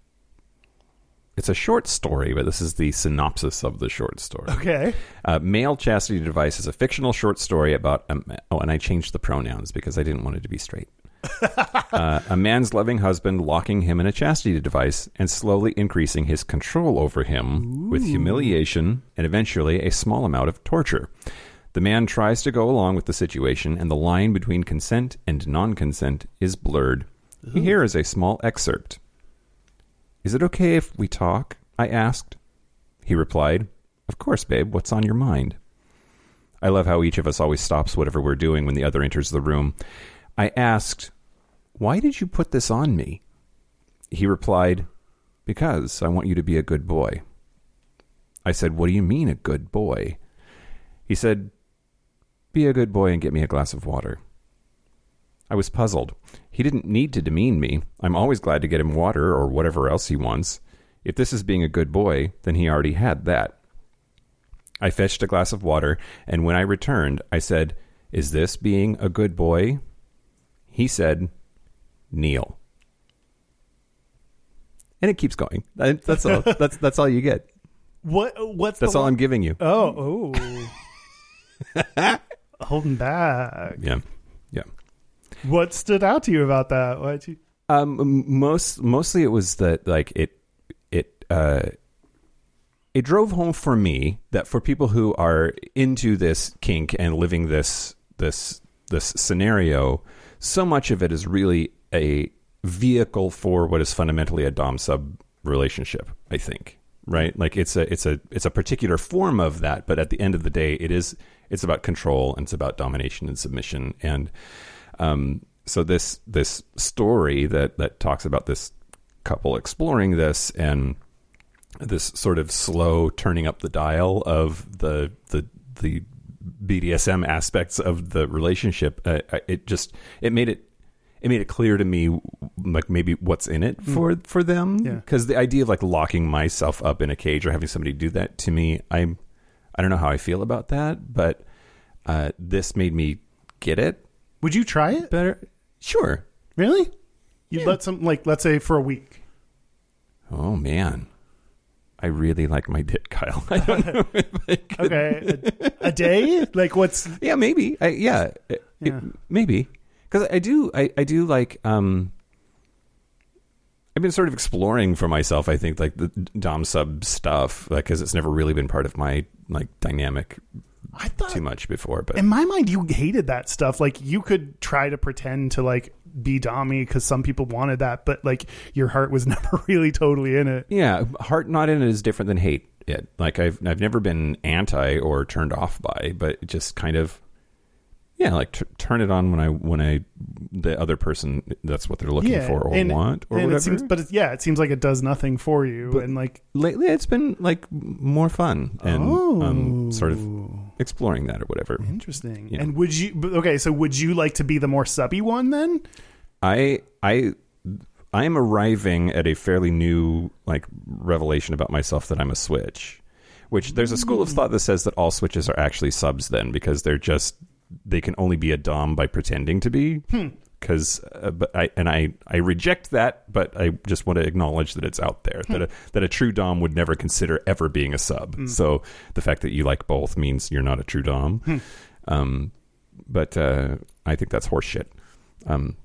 B: It's a short story, but this is the synopsis of the short story.
A: Okay.
B: Uh, Male Chastity Device is a fictional short story about. Ma- oh, and I changed the pronouns because I didn't want it to be straight. uh, a man's loving husband locking him in a chastity device and slowly increasing his control over him with humiliation and eventually a small amount of torture. The man tries to go along with the situation, and the line between consent and non consent is blurred. Here is a small excerpt. Is it okay if we talk? I asked. He replied, Of course, babe. What's on your mind? I love how each of us always stops whatever we're doing when the other enters the room. I asked, Why did you put this on me? He replied, Because I want you to be a good boy. I said, What do you mean, a good boy? He said, Be a good boy and get me a glass of water. I was puzzled. He didn't need to demean me. I'm always glad to get him water or whatever else he wants. If this is being a good boy, then he already had that. I fetched a glass of water, and when I returned, I said, Is this being a good boy? He said, Kneel. And it keeps going. That's all. that's that's all you get.
A: What? What's
B: That's all
A: one-
B: I'm giving you.
A: Oh, oh. Holding back.
B: Yeah, yeah.
A: What stood out to you about that? Why'd you?
B: Um, most mostly it was that like it it uh it drove home for me that for people who are into this kink and living this this this scenario, so much of it is really a vehicle for what is fundamentally a dom sub relationship. I think right like it's a it's a it's a particular form of that but at the end of the day it is it's about control and it's about domination and submission and um, so this this story that that talks about this couple exploring this and this sort of slow turning up the dial of the the the BDSM aspects of the relationship. Uh, it just it made it it made it clear to me like maybe what's in it for for them
A: Yeah.
B: because the idea of like locking myself up in a cage or having somebody do that to me I'm I don't know how I feel about that but uh, this made me get it
A: Would you try it?
B: better sure
A: Really? You'd let some like let's say for a week.
B: oh man I really like my dick Kyle I don't know I
A: Okay, a, a day? Like what's?
B: Yeah, maybe. I, yeah, it- it-
A: Yeah.
B: maybe because I do. I, I do like. Um, I've been sort of exploring for myself. I think like the dom sub stuff, like because it's never really been part of my like dynamic
A: I thought
B: too much before. But
A: in my mind you hated that stuff. Like you could try to pretend to like be dommy because some people wanted that, but like your heart was never really totally in it.
B: yeah, heart not in it is different than hate it. Like I've I've never been anti or turned off by, but just kind of. Yeah, like t- turn it on when I when I the other person that's what they're looking
A: yeah,
B: for or
A: and-
B: want or
A: and
B: whatever.
A: It seems, but it, yeah, it seems like it does nothing for you,
B: But-
A: and like
B: Lately, it's been like more fun and
A: oh,
B: um, sort of exploring that or whatever.
A: interesting.
B: Yeah.
A: And would you? but- Okay, so would you like to be the more subby one then?
B: I I I am arriving at a fairly new like revelation about myself that I'm a switch. Which there's a school of thought that says that all switches are actually subs then because they're just they can only be a dom by pretending to be. Because, uh, but I and I I reject that, but I just want to acknowledge that it's out there that a, that a true dom would never consider ever being a sub. So the fact that you like both means you're not a true dom. Um, but uh, I think that's horseshit. Um,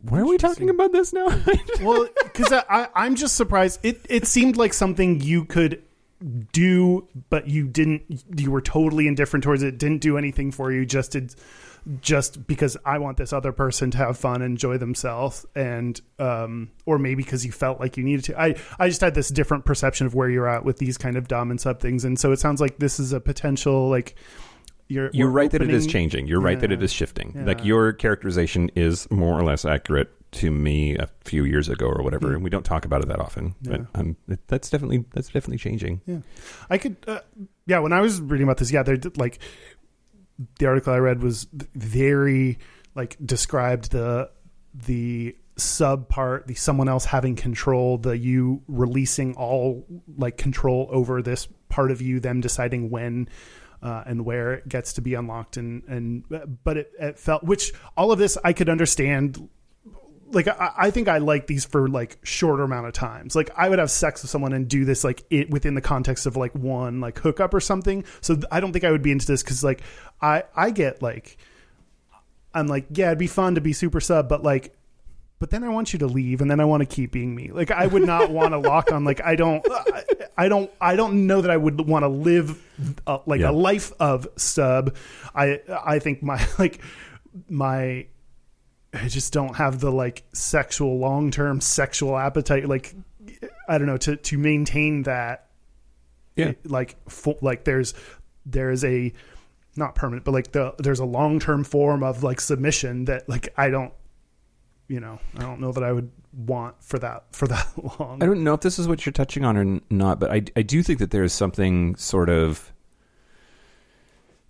B: why are we talking about this now?
A: well, because I, I, I'm just surprised. It it seemed like something you could do, but you didn't. You were totally indifferent towards it. Didn't do anything for you. Just did, just because I want this other person to have fun, enjoy themselves, and um, or maybe because you felt like you needed to. I I just had this different perception of where you're at with these kind of dom and sub things, and so it sounds like this is a potential like. You're,
B: You're right that it is changing. You're right that it is shifting.
A: Yeah.
B: Like your characterization is more or less accurate to me a few years ago or whatever, and we don't talk about it that often. But
A: Hmm. Yeah.
B: um, it, that's definitely that's definitely changing.
A: Yeah, I could. Uh, yeah, when I was reading about this, yeah, they're like the article I read was very like described the the sub part, the someone else having control, the you releasing all like control over this part of you, them deciding when. Uh, and where it gets to be unlocked and and but it, it felt which all of this I could understand like I, I think I like these for like shorter amount of times. Like I would have sex with someone and do this like it within the context of like one like hookup or something. So th- I don't think I would be into this because like I I get like I'm like yeah it'd be fun to be super sub, but like but then I want you to leave and then I want to keep being me. Like I would not want to lock on like I don't I, I don't I don't know that I would want to live uh, like
B: Yeah.
A: a life of sub. I I think my like my I just don't have the like sexual long term sexual appetite. Like I don't know to to maintain that.
B: Yeah.
A: like fo- like there's there is a not permanent, but like the there's a long term form of like submission that like I don't you know I don't know that I would want for that for that long.
B: I don't know if this is what you're touching on or not, but I, I do think that there is something sort of.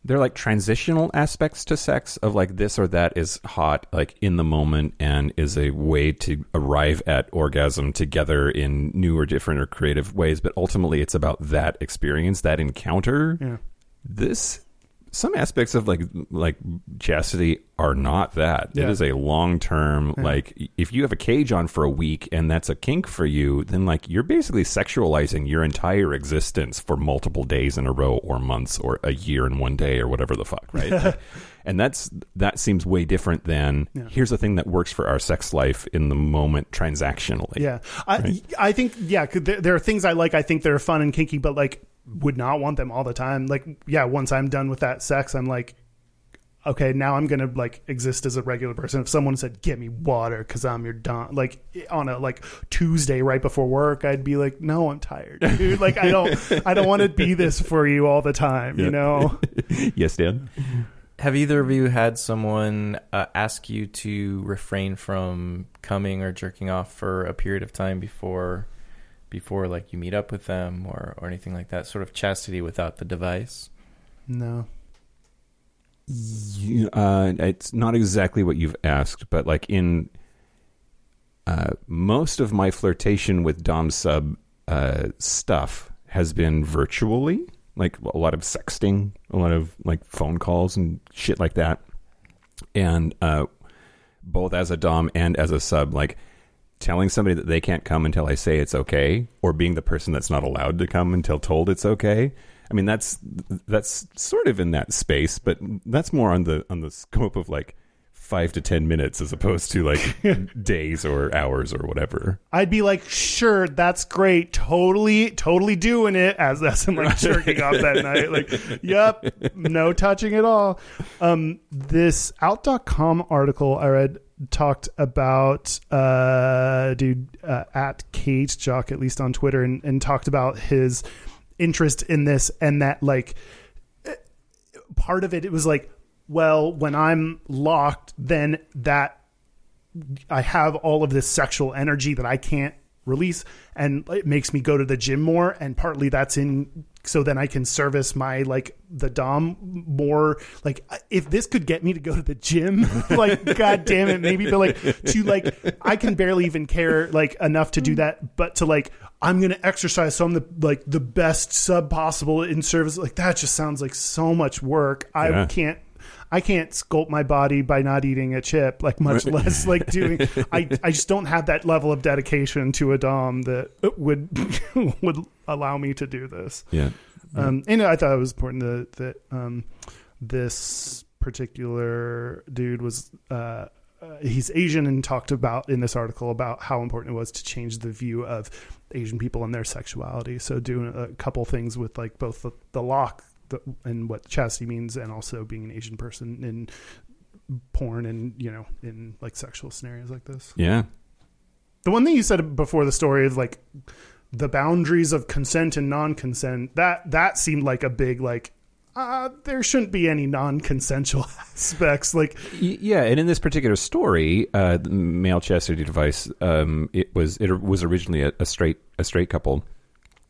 B: There are like transitional aspects to sex of like this or that is hot, like in the moment, and is a way to arrive at orgasm together in new or different or creative ways. But ultimately, it's about that experience, that encounter.
A: Yeah.
B: This, some aspects of like like chastity are not that. It
A: Yeah.
B: is a long term. Like if you have a cage on for a week and that's a kink for you, then like you're basically sexualizing your entire existence for multiple days in a row, or months, or a year in one day, or whatever the fuck, right? Like, and that's that seems way different than
A: Yeah.
B: here's a thing that works for our sex life in the moment transactionally.
A: Yeah, I I think yeah, there, there are things I like. I think they're fun and kinky, but like would not want them all the time. Like yeah, once I'm done with that sex, I'm like, okay, now I'm gonna like exist as a regular person. If someone said, "Get me water," because I'm your dom, like on a like Tuesday right before work, I'd be like, "No, I'm tired, dude. Like I don't I don't want to be this for you all the time. You know."
B: yes, Dan.
C: Have either of you had someone uh, ask you to refrain from coming or jerking off for a period of time before, before like you meet up with them or or anything like that? Sort of chastity without the device.
A: No.
B: You, uh, it's not exactly what you've asked, but like in uh, most of my flirtation with Dom sub uh, stuff has been virtually, like a lot of sexting, a lot of like phone calls and shit like that, and uh, both as a Dom and as a sub, like telling somebody that they can't come until I say it's okay, or being the person that's not allowed to come until told it's okay. I mean, that's that's sort of in that space, but that's more on the on the scope of like five to ten minutes as opposed to like days or hours or whatever.
A: I'd be like, sure, that's great. Totally, totally doing it as, as I'm like jerking off that night. Like, yep, no touching at all. Um, this out.com article I read talked about uh dude uh, at Kate Jock, at least on Twitter, and, and talked about his interest in this and that like part of it it was like well, when I'm locked, then that I have all of this sexual energy that I can't release, and it makes me go to the gym more. And partly that's in so then I can service my like the dom more. Like if this could get me to go to the gym, like god damn it, maybe. But like to like I can barely even care like enough to do that, but to like I'm gonna exercise so I'm the like the best sub possible in service. Like that just sounds like so much work. I
B: Yeah.
A: can't. I can't sculpt my body by not eating a chip, like much less like doing. I, I just don't have that level of dedication to a dom that would would allow me to do this.
B: Yeah.
A: Um, and I thought it was important that that um, this particular dude was uh, uh, he's Asian and talked about in this article about how important it was to change the view of Asian people and their sexuality. So doing a couple things with like both the, the lock the, and what chastity means, and also being an Asian person in porn and you know in like sexual scenarios like this.
B: Yeah.
A: The one thing you said before the story is like the boundaries of consent and non-consent. That that seemed like a big like uh, there shouldn't be any non-consensual aspects. Like
B: Yeah, and in this particular story, uh, the male chastity device, um, it was it was originally a, a straight a straight couple,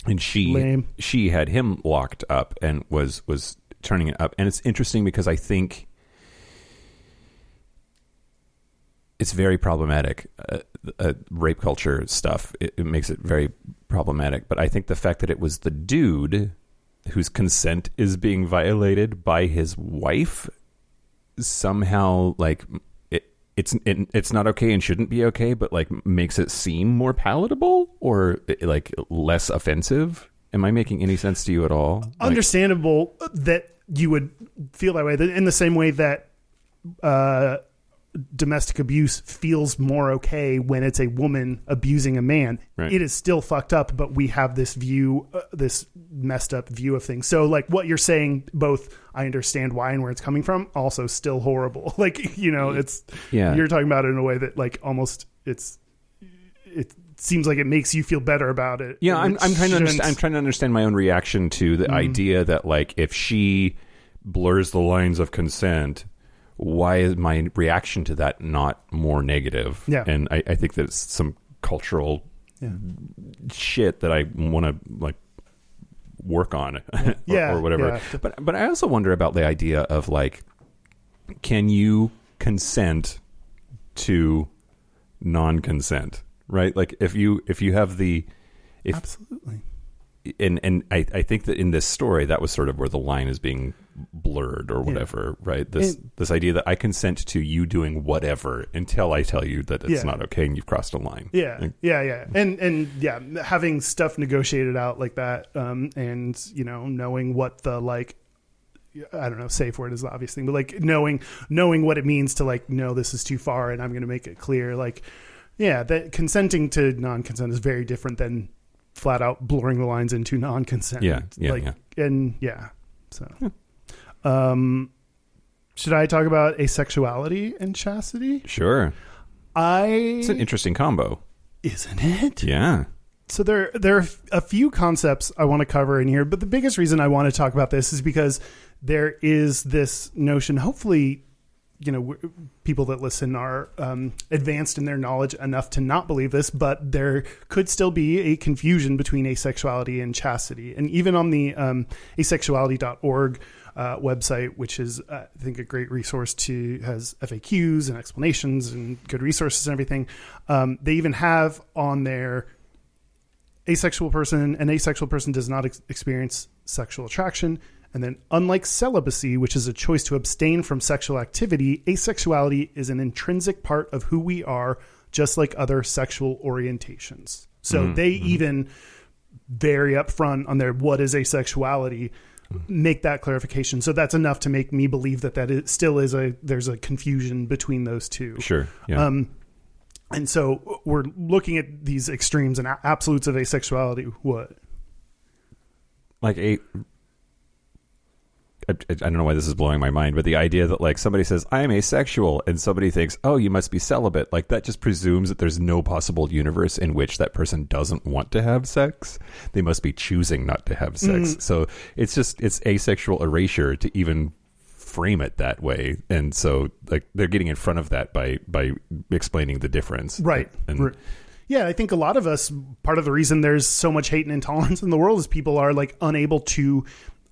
B: and she
A: Lame.
B: she had him locked up and was was turning it up. And it's interesting because I think it's very problematic. Uh, uh, rape culture stuff it, it makes it very problematic. But I think the fact that it was the dude whose consent is being violated by his wife somehow like it's it, it's not okay and shouldn't be okay, but like makes it seem more palatable or like less offensive. Am I making any sense to you at all? Like-
A: understandable that you would feel that way. In the same way that uh, domestic abuse feels more okay when it's a woman abusing a man.
B: Right.
A: It is still fucked up, but we have this view, uh, this messed up view of things. So, like what you're saying, both I understand why and where it's coming from. Also, still horrible. Like you know, it's
B: Yeah.
A: You're talking about it in a way that like almost it's it seems like it makes you feel better about it.
B: Yeah, I'm, I'm trying to
A: shouldn't-
B: understand, I'm trying to understand my own reaction to the idea that like if she blurs the lines of consent, why is my reaction to that not more negative?
A: Yeah.
B: and I, I think that it's some cultural
A: Yeah.
B: shit that I want to like work on or,
A: Yeah,
B: or whatever.
A: yeah.
B: But but I also wonder about the idea of like, can you consent to non-consent? Right, like if you if you have the if
A: absolutely.
B: and and I, I think that in this story that was sort of where the line is being blurred or whatever right this
A: And-
B: this idea that i consent to you doing whatever until i tell you that it's
A: Yeah.
B: not okay and you've crossed a line
A: Yeah,
B: Like,
A: yeah, yeah, and and yeah, having stuff negotiated out like that, um, and you know, knowing what the like, I don't know, safe word is the obvious thing, but like knowing knowing what it means to like, no, this is too far, and I'm going to make it clear. Like, yeah, that consenting to non-consent is very different than flat out blurring the lines into non-consent.
B: Yeah, yeah,
A: like,
B: yeah.
A: and yeah, so. Um, should I talk about asexuality and chastity?
B: sure
A: I
B: it's an interesting combo
A: isn't it?
B: yeah
A: So there there are a few concepts I want to cover in here, but the biggest reason I want to talk about this is because there is this notion. Hopefully, you know, w- people that listen are um, advanced in their knowledge enough to not believe this, but there could still be a confusion between asexuality and chastity, and even on the um, asexuality.org. Uh, website, which is uh, I think a great resource to has FAQs and explanations and good resources and everything. Um, they even have on there asexual person an asexual person does not ex- experience sexual attraction. And then unlike celibacy which is a choice to abstain from sexual activity asexuality is an intrinsic part of who we are just like other sexual orientations. So they even very upfront on their what is asexuality make that clarification so that's enough to make me believe that that is, still is a there's a confusion between those two
B: sure yeah
A: um, and so we're looking at these extremes and absolutes of asexuality. What?
B: like a I, I don't know why this is blowing my mind, but the idea that like somebody says I am asexual and somebody thinks, "Oh, you must be celibate." Like that just presumes that there's no possible universe in which that person doesn't want to have sex. They must be choosing not to have sex. Mm-hmm. So it's just it's asexual erasure to even frame it that way, and so like they're getting in front of that by by explaining the difference.
A: Right.
B: And,
A: R- yeah, I think a lot of us, part of the reason there's so much hate and intolerance in the world is people are like unable to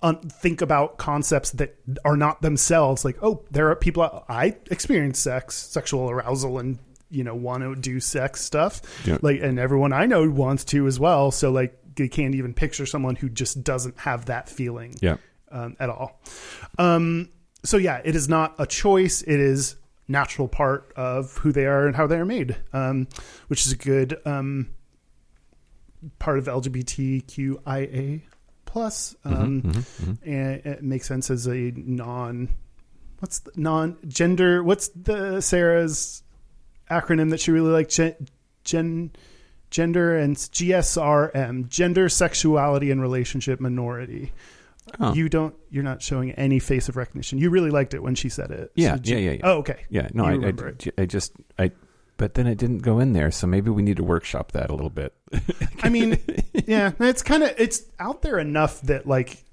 A: un- think about concepts that are not themselves. Like, oh, there are people, I experience sex, sexual arousal, and, you know, want to do sex stuff.
B: Yeah.
A: Like, and everyone I know wants to as well. So, like, they can't even picture someone who just doesn't have that feeling
B: yeah.
A: um, at all. Um, so yeah, it is not a choice. It is natural part of who they are and how they are made, um, which is a good um, part of LGBTQIA plus, mm-hmm, um, mm-hmm, mm-hmm. and it makes sense as a non. What's the non gender? What's the Sarah's acronym that she really liked? Gen, gen gender and GSRM, gender, sexuality, and relationship minority.
B: Oh.
A: You don't. You're not showing any face of recognition. You really liked it when she said it.
B: Yeah,
A: So
B: yeah, yeah, yeah.
A: Oh, okay.
B: Yeah, no,
A: You
B: I, I. I just I, but then it didn't go in there, so maybe we need to workshop that a little bit.
A: I mean, yeah, it's kind of it's out there enough that like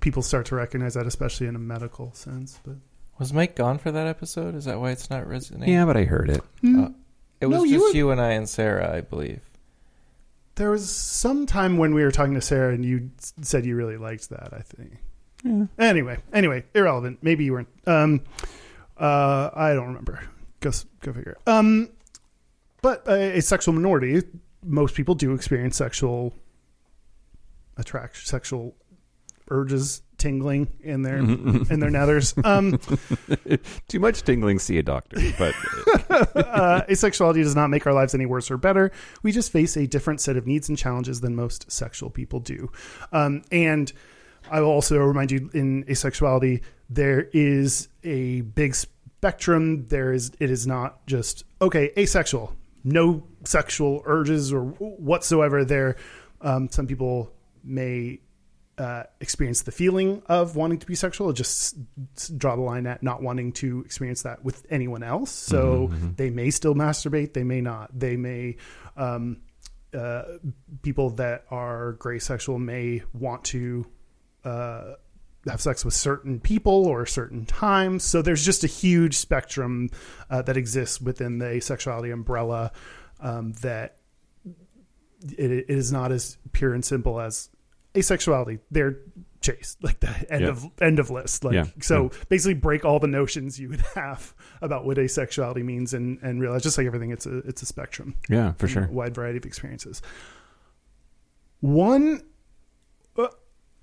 A: people start to recognize that, especially in a medical sense. But
C: Was Mike gone for that episode? Is that why it's not resonating?
B: yeah, but I heard it.
C: Uh, it was
A: No, you
C: just
A: were-
C: you and I and Sarah, I believe.
A: there was some time when we were talking to Sarah, and you said you really liked that. I think.
B: Yeah.
A: Anyway, anyway, irrelevant. Maybe you weren't. Um, uh, I don't remember. Go go figure. Um, but uh, a sexual minority, most people do experience sexual attraction, sexual urges, tingling in their in their nethers. Um,
B: Too much tingling, see a doctor. But
A: uh, asexuality does not make our lives any worse or better. We just face a different set of needs and challenges than most sexual people do. Um, and I will also remind you in asexuality, there is a big spectrum. There is, it is not just, okay, asexual, no sexual urges or whatsoever. There, um, some people may uh, experience the feeling of wanting to be sexual, just draw the line at not wanting to experience that with anyone else. So they may still masturbate, they may not. They may, um, uh, people that are gray sexual may want to uh, have sex with certain people or certain times. So there's just a huge spectrum uh, that exists within the asexuality umbrella um, that it, it is not as pure and simple as asexuality. They're chaste like the end
B: Yeah.
A: of end of list. Like
B: Yeah.
A: so, basically break all the notions you would have about what asexuality means, and and realize just like everything, it's a it's a spectrum
B: yeah, for sure.
A: a wide variety of experiences. One uh,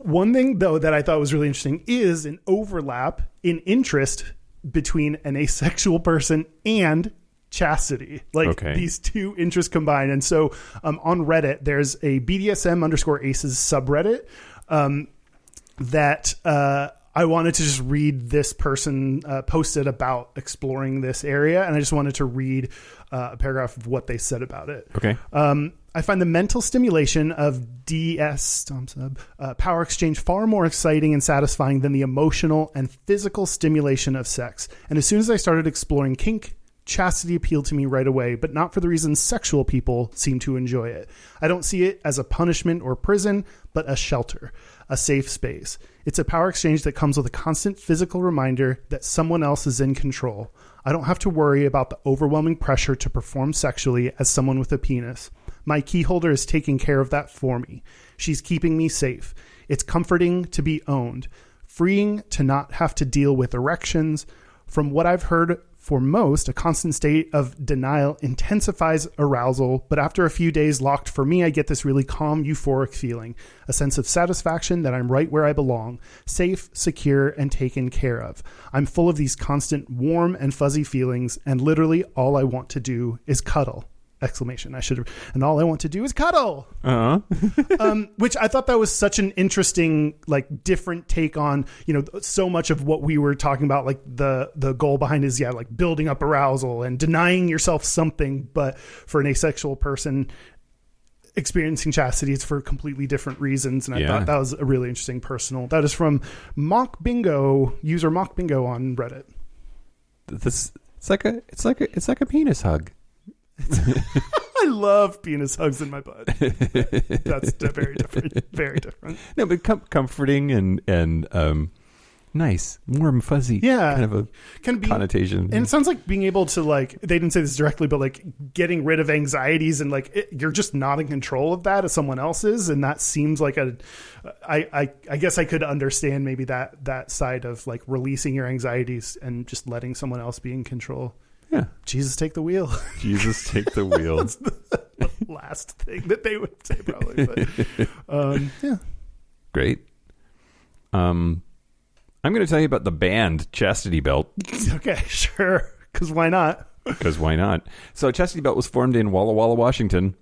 A: one thing though that I thought was really interesting is an overlap in interest between an asexual person and chastity like
B: Okay.
A: these two interests combined and so um, on reddit there's a bdsm underscore aces subreddit um, that uh, I wanted to just read this person uh, posted about exploring this area, and I just wanted to read uh, a paragraph of what they said about it.
B: Okay.
A: Um, I find the mental stimulation of DS uh, power exchange far more exciting and satisfying than the emotional and physical stimulation of sex. And as soon as I started exploring kink, chastity appealed to me right away, but not for the reasons sexual people seem to enjoy it. I don't see it as a punishment or prison, but a shelter, a safe space. It's a power exchange that comes with a constant physical reminder that someone else is in control. I don't have to worry about the overwhelming pressure to perform sexually as someone with a penis. My key holder is taking care of that for me. She's keeping me safe. It's comforting to be owned, freeing to not have to deal with erections. From what I've heard, for most, a constant state of denial intensifies arousal, but after a few days locked, for me, I get this really calm, euphoric feeling a sense of satisfaction that I'm right where I belong, safe, secure, and taken care of. I'm full of these constant warm and fuzzy feelings, and literally all I want to do is cuddle. Exclamation. I should have, and all I want to do is cuddle
B: Uh huh.
A: um, which I thought that was such an interesting, like, different take on, you know, so much of what we were talking about. Like the the goal behind is yeah, like building up arousal and denying yourself something. But for an asexual person, experiencing chastity, it's for completely different reasons. And I
B: Yeah.
A: thought that was a really interesting personal. That is from Mock Bingo user Mock Bingo on Reddit.
B: This it's like a it's like a it's like a penis hug.
A: I love penis hugs in my butt. That's very different. Very different.
B: No, but com- comforting and and um, nice, warm, fuzzy,
A: Yeah.
B: kind of a
A: Can be
B: connotation.
A: And it sounds like being able to like they didn't say this directly, but like getting rid of anxieties and like it, you're just not in control of that as someone else is, and that seems like a. I, I I guess I could understand maybe that that side of like releasing your anxieties and just letting someone else be in control.
B: Yeah,
A: Jesus, take the wheel.
B: Jesus, take the wheel.
A: That's the Last thing that they would say probably, but um, yeah.
B: Great. Um, I'm going to tell you about the band Chastity Belt
A: Okay, sure. Because why not?
B: because why not? So Chastity Belt was formed in Walla Walla, Washington,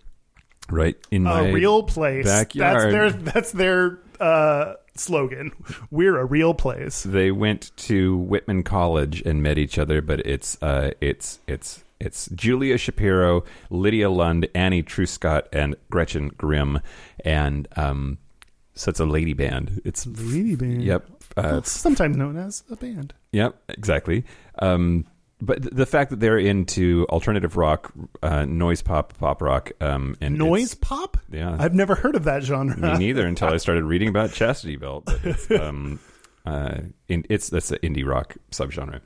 B: right in
A: A real place.
B: backyard.
A: That's their that's their uh, slogan. We're a real place.
B: They went to Whitman College and met each other, but it's uh, it's it's it's Julia Shapiro, Lydia Lund, Annie Truscott, and Gretchen Grimm, and um, so it's a lady band. It's
A: Lady band.
B: yep, uh,
A: Well, sometimes known as a band.
B: Yep, exactly. Um, but the fact that they're into alternative rock, uh, noise pop, pop rock, um, and
A: Noise pop?
B: yeah,
A: I've never heard of that genre.
B: me neither until I started reading about Chastity Belt. But it's, um, uh, in, it's that's an indie rock subgenre.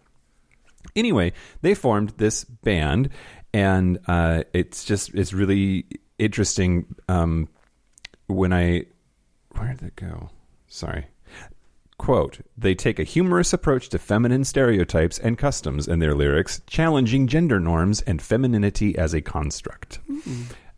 B: Anyway, they formed this band, and uh, it's just it's really interesting. Um, when I where did it go? Sorry. Quote, they take a humorous approach to feminine stereotypes and customs in their lyrics, challenging gender norms and femininity as a construct.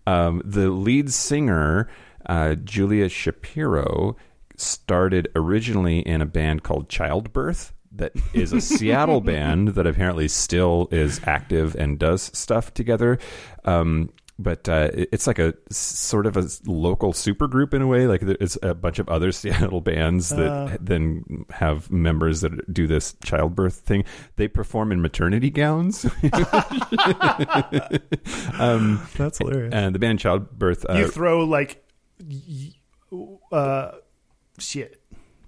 B: Um, the lead singer, uh, Julia Shapiro, started originally in a band called Childbirth. That is a Seattle band that apparently still is active and does stuff together. Um, but uh, it's like a sort of a local supergroup in a way. Like it's a bunch of other Seattle bands that
A: Uh.
B: then have members that do this childbirth thing. They perform in maternity gowns. um,
A: That's hilarious.
B: and the band Childbirth. Uh,
A: you throw like, uh, shit.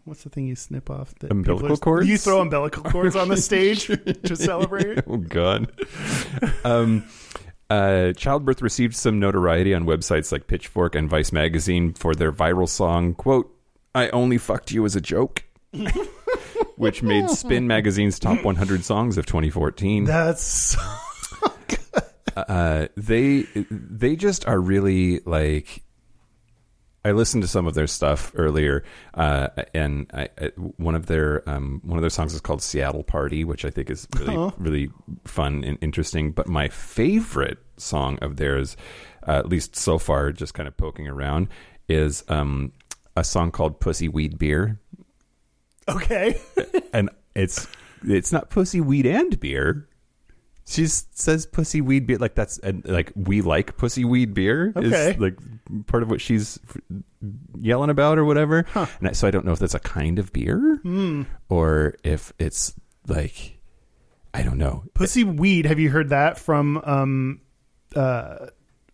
A: What's the thing you snip off? That
B: Umbilical
A: are-
B: cords?
A: You throw umbilical cords on the stage to celebrate.
B: oh God. um, uh, Childbirth received some notoriety on websites like Pitchfork and Vice magazine for their viral song "quote I only fucked you as a joke," which made Spin magazine's top 100 songs of 2014.
A: That's
B: uh, they they just are really like. I listened to some of their stuff earlier, uh, and I, I, one of their um, one of their songs is called "Seattle Party," which I think is really
A: Huh.
B: really fun and interesting. But my favorite song of theirs, uh, at least so far, just kind of poking around, is um, a song called "Pussy Weed Beer,"
A: okay.
B: and it's it's not pussy weed and beer. She says pussy weed beer like that's and like we like pussy weed beer
A: Okay.
B: is like part of what she's f- yelling about or whatever. And I, so I don't know if that's a kind of beer or if it's like I don't know.
A: Pussy weed. Have you heard that from um, uh,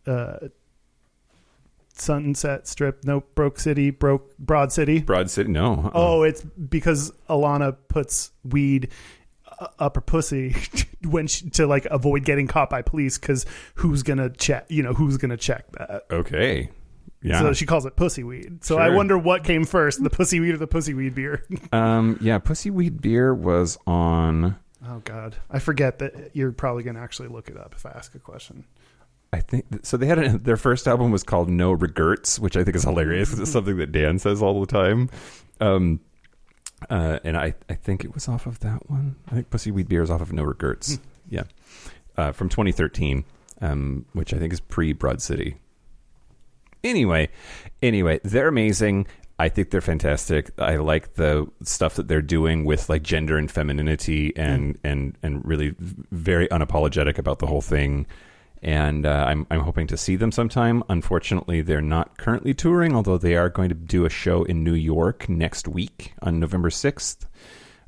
A: uh, Sunset Strip? No, Broke City, Broke Broad City.
B: Broad City, no. uh-uh.
A: Oh, it's because Ilana puts weed up her pussy when she, to like avoid getting caught by police. Because who's gonna check? You know, who's gonna check that?
B: okay, yeah,
A: So she calls it pussy weed. So I wonder what came first, the pussy weed or the pussy weed beer.
B: um, yeah. Pussy weed beer was on.
A: oh God, I forget that you're probably gonna actually look it up if I ask a question.
B: I think so. They had a, their first album was called No Regrets, which I think is hilarious because it's something that Dan says all the time. Um, uh, and I, I think it was off of that one. I think Pussy Weed Beer is off of No Regrets. yeah, uh, from 2013, um, which I think is pre Broad City. Anyway, anyway, they're amazing. I think they're fantastic. I like the stuff that they're doing with like gender and femininity and and and really very unapologetic about the whole thing. And uh, I'm I'm hoping to see them sometime. Unfortunately, they're not currently touring, although they are going to do a show in New York next week on November sixth.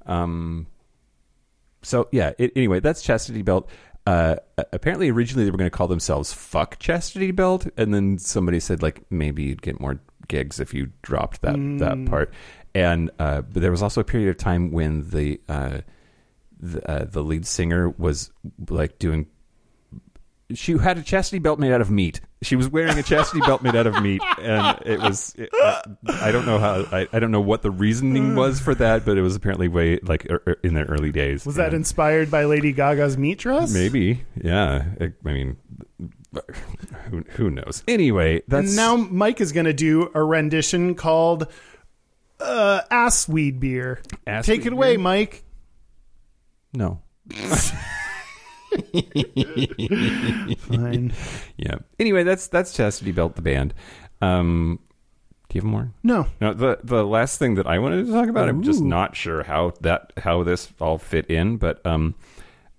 B: Um, so yeah. It, anyway, that's Chastity Belt. Uh, apparently, originally they were going to call themselves "Fuck Chastity Belt," and then somebody said like maybe you'd get more gigs if you dropped that that part. And uh, but there was also a period of time when the uh, the, uh, the lead singer was like doing she had a chastity belt made out of meat. She was wearing a chastity belt made out of meat, and it was. It, uh, I don't know how. I, I don't know what the reasoning was for that, but it was apparently way like er, er, in their early days.
A: Was that
B: And
A: inspired by Lady Gaga's meat dress?
B: maybe? Yeah. I, I mean, who who knows? Anyway, that's
A: And now Mike is going to do a rendition called uh, Ass Weed Beer.
B: Ass
A: Take
B: Weed
A: it away,
B: Beer?
A: Mike.
B: no.
A: Fine.
B: Yeah. Anyway, that's that's chastity belt the band. Um, do you have more?
A: No.
B: No, the the last thing that I wanted to talk about, I'm just not sure how that how this all fit in, but um,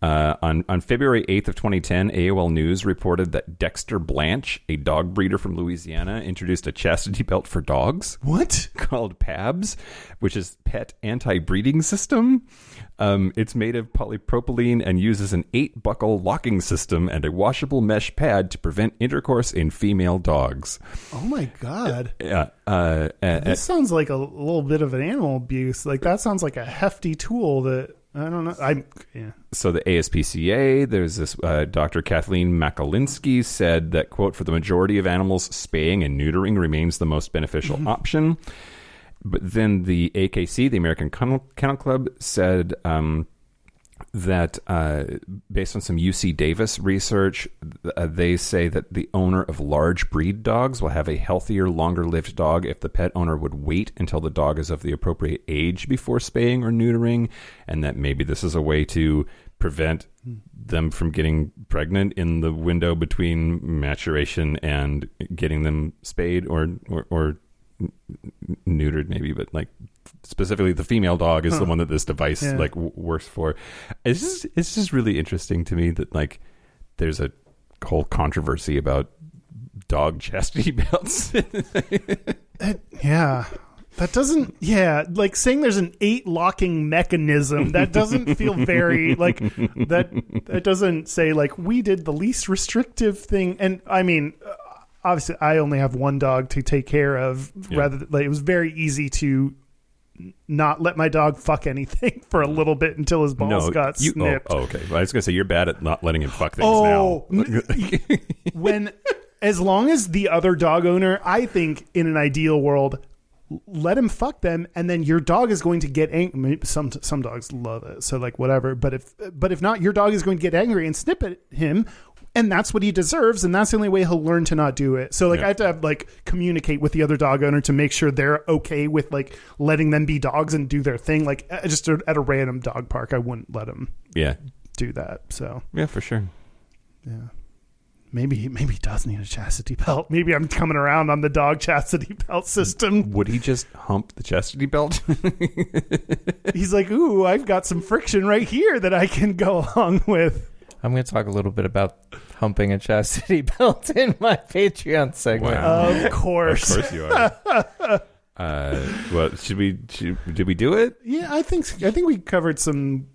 B: uh, on on February 8th of 2010, AOL News reported that Dexter Blanche, a dog breeder from Louisiana, introduced a chastity belt for dogs
A: What?
B: called PABS, which is Pet Anti Breeding System. Um, it's made of polypropylene and uses an eight buckle locking system and a washable mesh pad to prevent intercourse in female dogs.
A: Oh my god.
B: Yeah, uh, uh,
A: This sounds like a little bit of an animal abuse. Like that sounds like a hefty tool that I don't know. I yeah.
B: so the ASPCA, there's this uh, Dr. Kathleen Makalinsky said that quote for the majority of animals, spaying and neutering remains the most beneficial option. But then the AKC, the American Kennel, Kennel Club, said um, that uh, based on some UC Davis research, uh, they say that the owner of large breed dogs will have a healthier, longer lived dog if the pet owner would wait until the dog is of the appropriate age before spaying or neutering, and that maybe this is a way to prevent them from getting pregnant in the window between maturation and getting them spayed or or, or neutered maybe but like specifically the female dog is the one that this device
A: Yeah.
B: like w- works for it's just it's just really interesting to me that like there's a whole controversy about dog chastity belts
A: That- yeah. That doesn't, yeah, like saying there's an eight locking mechanism. That doesn't feel very like that. That doesn't say like we did the least restrictive thing. And I mean, obviously, I only have one dog to take care of.
B: Yeah.
A: Rather, than, like it was very easy to not let my dog fuck anything for a little bit until his balls
B: no
A: got
B: you, oh,
A: snipped.
B: oh, okay i was gonna say you're bad at not letting him fuck things
A: Oh,
B: now
A: when as long as the other dog owner, I think in an ideal world, let him fuck them, and then your dog is going to get angry. Some some dogs love it, so like whatever. But if but if not, your dog is going to get angry and snip at him. And that's what he deserves, and that's the only way he'll learn to not do it. So, like,
B: Yeah.
A: I have to have like communicate with the other dog owner to make sure they're okay with like letting them be dogs and do their thing. Like, just at a random dog park, I wouldn't let him
B: yeah
A: do that. So,
B: yeah for sure
A: yeah. Maybe maybe he does need a chastity belt. Maybe I'm coming around on the dog chastity belt system.
B: would he just hump the chastity belt
A: He's like, "Ooh, I've got some friction right here that I can go along with."
C: I'm going to talk a little bit about humping a chastity belt in my Patreon segment.
B: Wow.
A: Of course.
B: Of course you are. uh, well, should we? Should, did we do it?
A: Yeah, I think I think we covered some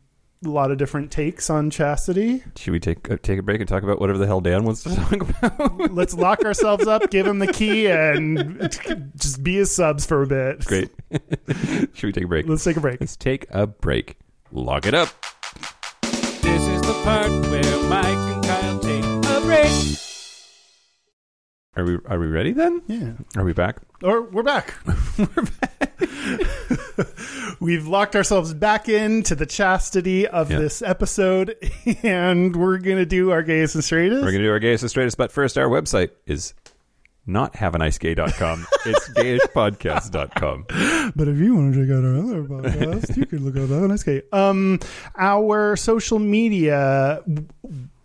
A: a lot of different takes on chastity.
B: Should we take uh, take a break and talk about whatever the hell Dan wants to talk about?
A: Let's lock ourselves up, give him the key, and just be his subs for a bit.
B: Great. should we take a break?
A: Let's take a break.
B: Let's take a break. Lock it up.
D: This is the part where Mike break.
B: Are we are we ready then?
A: Yeah.
B: Are we back?
A: Or we're back. we're back. We've locked ourselves back into the chastity of
B: Yeah.
A: this episode, and we're gonna do our gayest and straightest.
B: We're gonna do our gayest and straightest, but first our website is not haveanicegay.com. it's gayishpodcast.com.
A: But if you want to check out our other podcast, you can look up that. Nice gay. Um, our social media.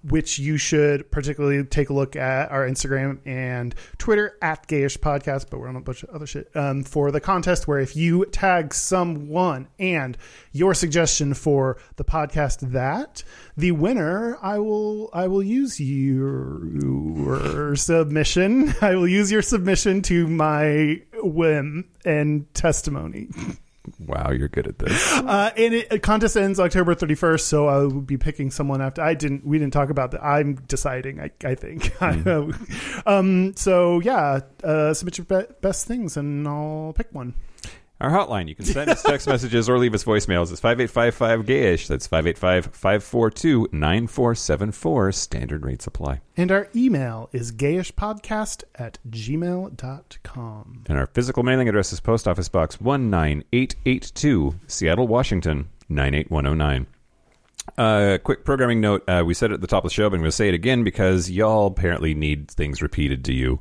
A: Which you should particularly take a look at our Instagram and Twitter at Gayish Podcast, but we're on a bunch of other shit um, for the contest. Where if you tag someone and your suggestion for the podcast, that the winner, I will I will use your submission. I will use your submission to my whim and testimony.
B: Wow, you're good at this.
A: Uh, and it, contest ends October 31st, so I will be picking someone after. I didn't. We didn't talk about that. I'm deciding. I, I think. um. So yeah, uh, submit your be- best things, and I'll pick one.
B: Our hotline, you can send us text messages or leave us voicemails. It's 585-5-GAYISH. That's 585-542-9474. Standard rates apply.
A: And our email is gayishpodcast at gmail.com.
B: And our physical mailing address is Post Office Box 19882, Seattle, Washington, 98109. Uh, quick programming note. Uh, we said it at the top of the show, but I'm going to say it again because y'all apparently need things repeated to you.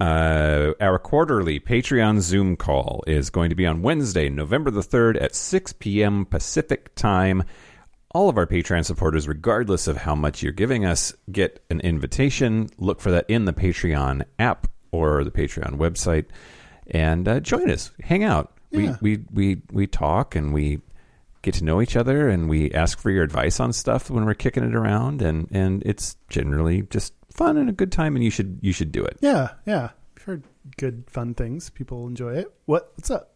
B: Uh, our quarterly Patreon Zoom call is going to be on Wednesday, November the 3rd at 6 p.m. Pacific time. All of our Patreon supporters, regardless of how much you're giving us, get an invitation. Look for that in the Patreon app or the Patreon website and uh, join us. Hang out.
A: Yeah.
B: We, we, we, we talk and we get to know each other and we ask for your advice on stuff when we're kicking it around and, and it's generally just fun and a good time and you should you should do it.
A: Yeah, yeah. I've heard good, fun things. People enjoy it. What? What's up?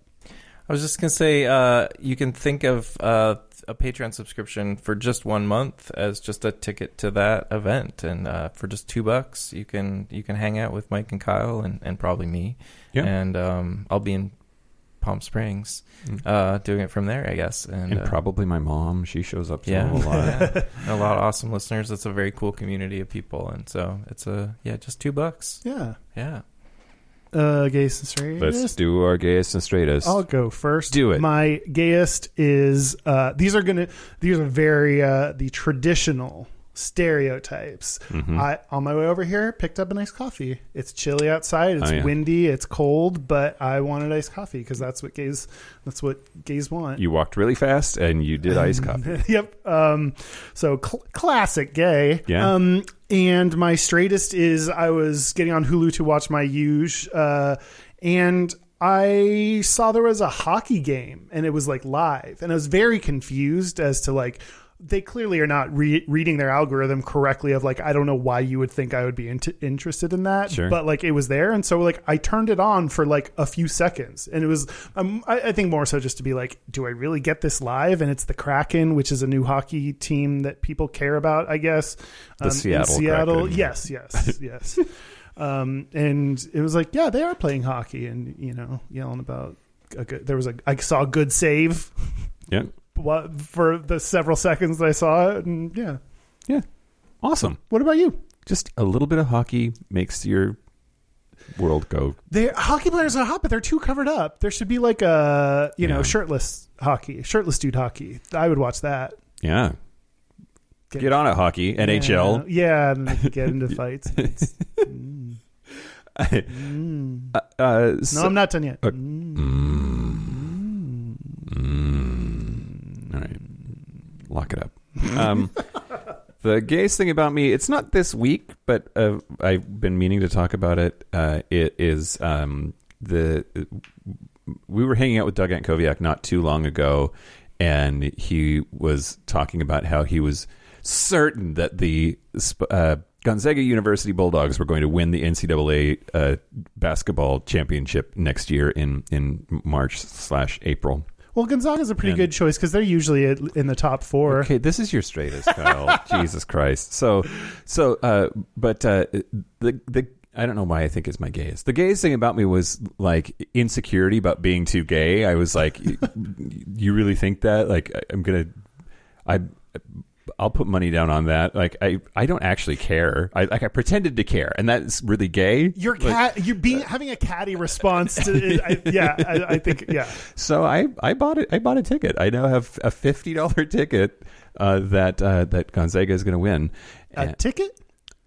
C: I was just gonna say, uh, you can think of uh, a Patreon subscription for just one month as just a ticket to that event, and uh, for just two bucks, you can you can hang out with Mike and Kyle and, and probably me,
B: Yeah.
C: and um, I'll be in Palm Springs, uh, doing it from there, I guess, and,
B: And
C: uh,
B: probably my mom, she shows up to
C: yeah,
B: a lot.
C: a lot of awesome listeners. It's a very cool community of people, and so it's a yeah, just two bucks,
A: Yeah.
C: yeah.
A: Uh, gayest and straightest.
B: Let's do our gayest and straightest.
A: I'll go first.
B: Do it.
A: My gayest is uh, these are gonna these are very uh, the traditional stereotypes.
B: Mm-hmm.
A: I on my way over here picked up a nice coffee. It's chilly outside. It's
B: Oh, yeah.
A: windy. It's cold, but I wanted iced coffee because that's what gays that's what gays want.
B: You walked really fast and you did iced coffee.
A: yep. Um, so cl- classic gay.
B: Yeah.
A: Um, and my straightest is I was getting on Hulu to watch my huge, uh, and I saw there was a hockey game and it was like live, and I was very confused as to like they clearly are not re- reading their algorithm correctly. Of like I don't know why you would think I would be int- interested in that,
B: Sure.
A: but like it was there, and so like I turned it on for like a few seconds, and it was um, I, I think more so just to be like, do I really get this live? And it's the Kraken, which is a new hockey team that people care about, I guess.
B: The
A: um, in
B: Seattle
A: Seattle,
B: Kraken.
A: yes, yes, yes. Um, and it was like, yeah, they are playing hockey, and you know, yelling about a good. There was a I saw a good save
B: Yeah.
A: For the several seconds that I saw it, and yeah.
B: Yeah. Awesome.
A: What about you?
B: Just a little bit of hockey makes your world go.
A: They hockey players are hot, but they're too covered up. There should be like a you know shirtless hockey, shirtless dude hockey. I would watch that.
B: Yeah. Get on it, hockey. NHL.
A: Yeah, yeah and then they could get into fights. Mm. Mm.
B: Uh, uh,
A: No, I'm not done yet.
B: Uh,
A: Mm.
B: All right. Lock it up. Um, the gayest thing about me, it's not this week, but uh, I've been meaning to talk about it. Uh, it is um, the. We were hanging out with Doug Antkoviak not too long ago, and he was talking about how he was certain that the uh, Gonzaga University Bulldogs were going to win the NCAA uh, basketball championship next year in in March slash April.
A: Well, Gonzaga's a pretty
B: And-
A: good choice because they're usually in the top four.
B: Okay, this is your straightest, Kyle. Jesus Christ. So, so, uh, but uh, the the I don't know why I think it's my gayest. The gayest thing about me was like insecurity about being too gay. I was like, you, you really think that? Like, I- I'm gonna, I. I'll put money down on that. Like I, I don't actually care. I like I pretended to care, and that's really gay.
A: Your cat, you're being having a catty response to. I, yeah, I, I think yeah.
B: So I, I bought it. I bought a ticket. I now have a fifty dollar ticket uh, that uh, that Gonzaga is going to win.
A: A
B: And-
A: ticket.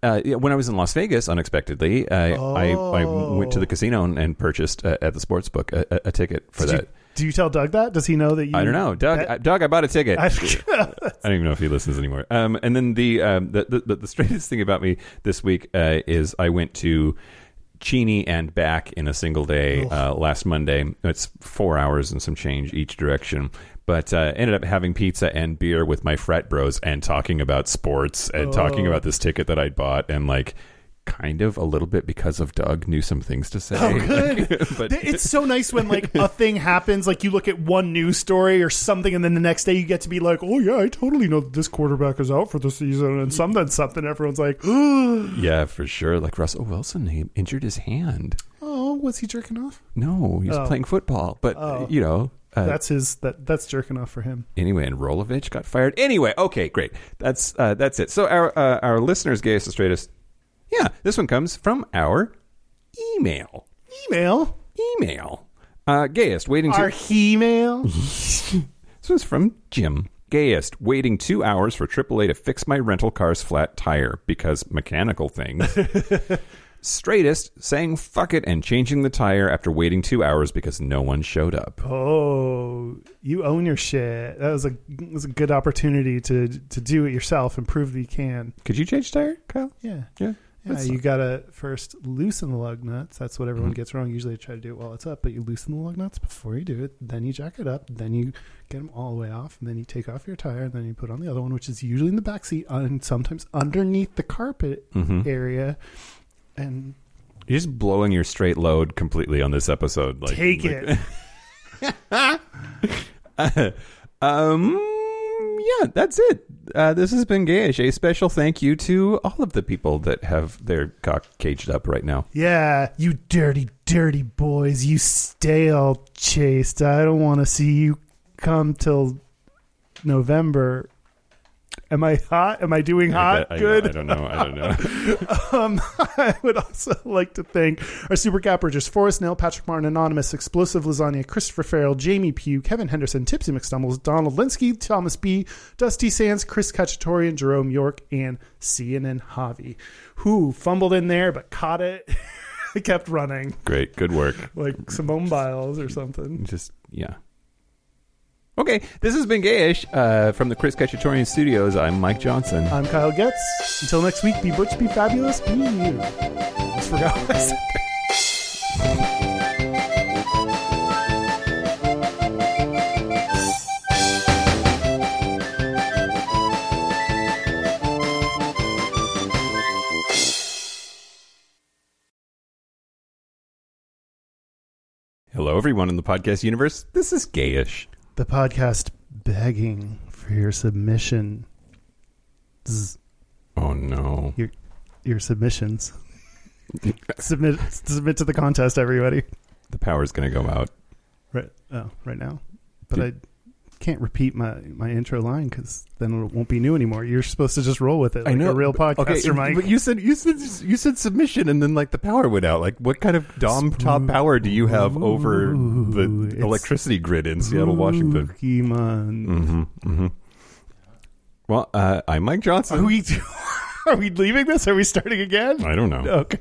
B: Uh, yeah, when I was in Las Vegas, unexpectedly, I I, I went to the casino and, and purchased uh, at the sports book a, a, a ticket for
A: Did you-
B: that.
A: Do you tell Doug that? Does he know that you?
B: I don't know, Doug.
A: that-
B: I, Doug, I bought a ticket.
A: I-
B: I, don't even know if he listens anymore. Um, and then the um, the, the the straightest thing about me this week uh, is I went to Cheney and back in a single day uh, last Monday. It's four hours and some change each direction. But uh, ended up having pizza and beer with my frat bros and talking about sports and talking
A: Oh.
B: about this ticket that I'd bought and like kind of a little bit because of Doug knew some things to say.
A: Oh, good.
B: but
A: it's so nice when like a thing happens, like you look at one news story or something, and then the next day you get to be like, "Oh yeah, I totally know that this quarterback is out for the season," and something, something. Everyone's like, "Oh,
B: yeah, for sure. Like Russell Wilson, he injured his hand.
A: Oh, Was he jerking off?
B: No, he's
A: Oh.
B: playing football. But
A: Oh.
B: you know, uh,
A: that's his. That that's jerking off for him.
B: anyway, and Rolovich got fired. Anyway, okay, great. That's uh, that's it. So our uh, our listeners, gayest and straightest. Yeah, this one comes from our email.
A: Email.
B: Email. Uh, gayest waiting to.
A: Our email.
B: This was from Jim. Gayest, waiting two hours for AAA to fix my rental car's flat tire because mechanical things. Straightest, saying fuck it and changing the tire after waiting two hours because no one showed up.
A: Oh, you own your shit. That was a was a good opportunity to to do it yourself and prove that you can.
B: Could you change tire, Kyle?
A: Yeah.
B: Yeah.
A: Yeah, you gotta first loosen the lug nuts. That's what everyone
B: Mhm.
A: gets wrong. Usually, I try to do it while it's up, but you loosen the lug nuts before you do it. Then you jack it up. Then you get them all the way off, and then you take off your tire. And then you put on the other one, which is usually in the back seat, and sometimes underneath the carpet
B: Mm-hmm.
A: area. And
B: You're just blowing your straight load completely on this episode. Like,
A: take
B: like-
A: it.
B: um, yeah, that's it. Uh, this has been Gayish. A special thank you to all of the people that have their cock caged up right now.
A: Yeah, you dirty, dirty boys. You stale chased. I don't want to see you come till November. Am I hot? Am I doing hot?
B: I, I-
A: Good.
B: I, don't know. I don't know.
A: Um, I would also like to thank our super cappers Forrest Nail, Patrick Martin, Anonymous, Explosive Lasagna, Christopher Farrell, Jamie Pugh, Kevin Henderson, Tipsy McStumbles, Donald Linsky, Thomas B., Dusty Sands, Chris Cacciatorian, Jerome York, and CNN Javi, who fumbled in there but caught it. it kept running
B: Great. Good work.
A: like Simone Biles or something.
B: Just, yeah. Okay, this has been Gayish uh, from the Chris Cacciatorian Studios. I'm Mike Johnson.
A: I'm Kyle Getz. Until next week, be butch, be fabulous, be you. Almost forgot what I said.
B: Hello, everyone in the podcast universe. This is Gayish.
A: The podcast begging for your submission. Zzz,
B: Oh, no.
A: your your submissions. submit submit to the contest, everybody.
B: The power's going to go out.
A: Right. Oh, right now. But I can't repeat my, my intro line because then it won't be new anymore. You're supposed to just roll with it like a real podcaster, Mike.
B: But you said you said you said submission, and then like the power went out. Like, what kind of dom top power do you have over the electricity grid in Seattle, Washington?
A: Pokemon.
B: Mm-hmm. Mm-hmm. Well, uh, I'm Mike Johnson.
A: Are we are we leaving this? Are we starting again?
B: I don't know.
A: Okay.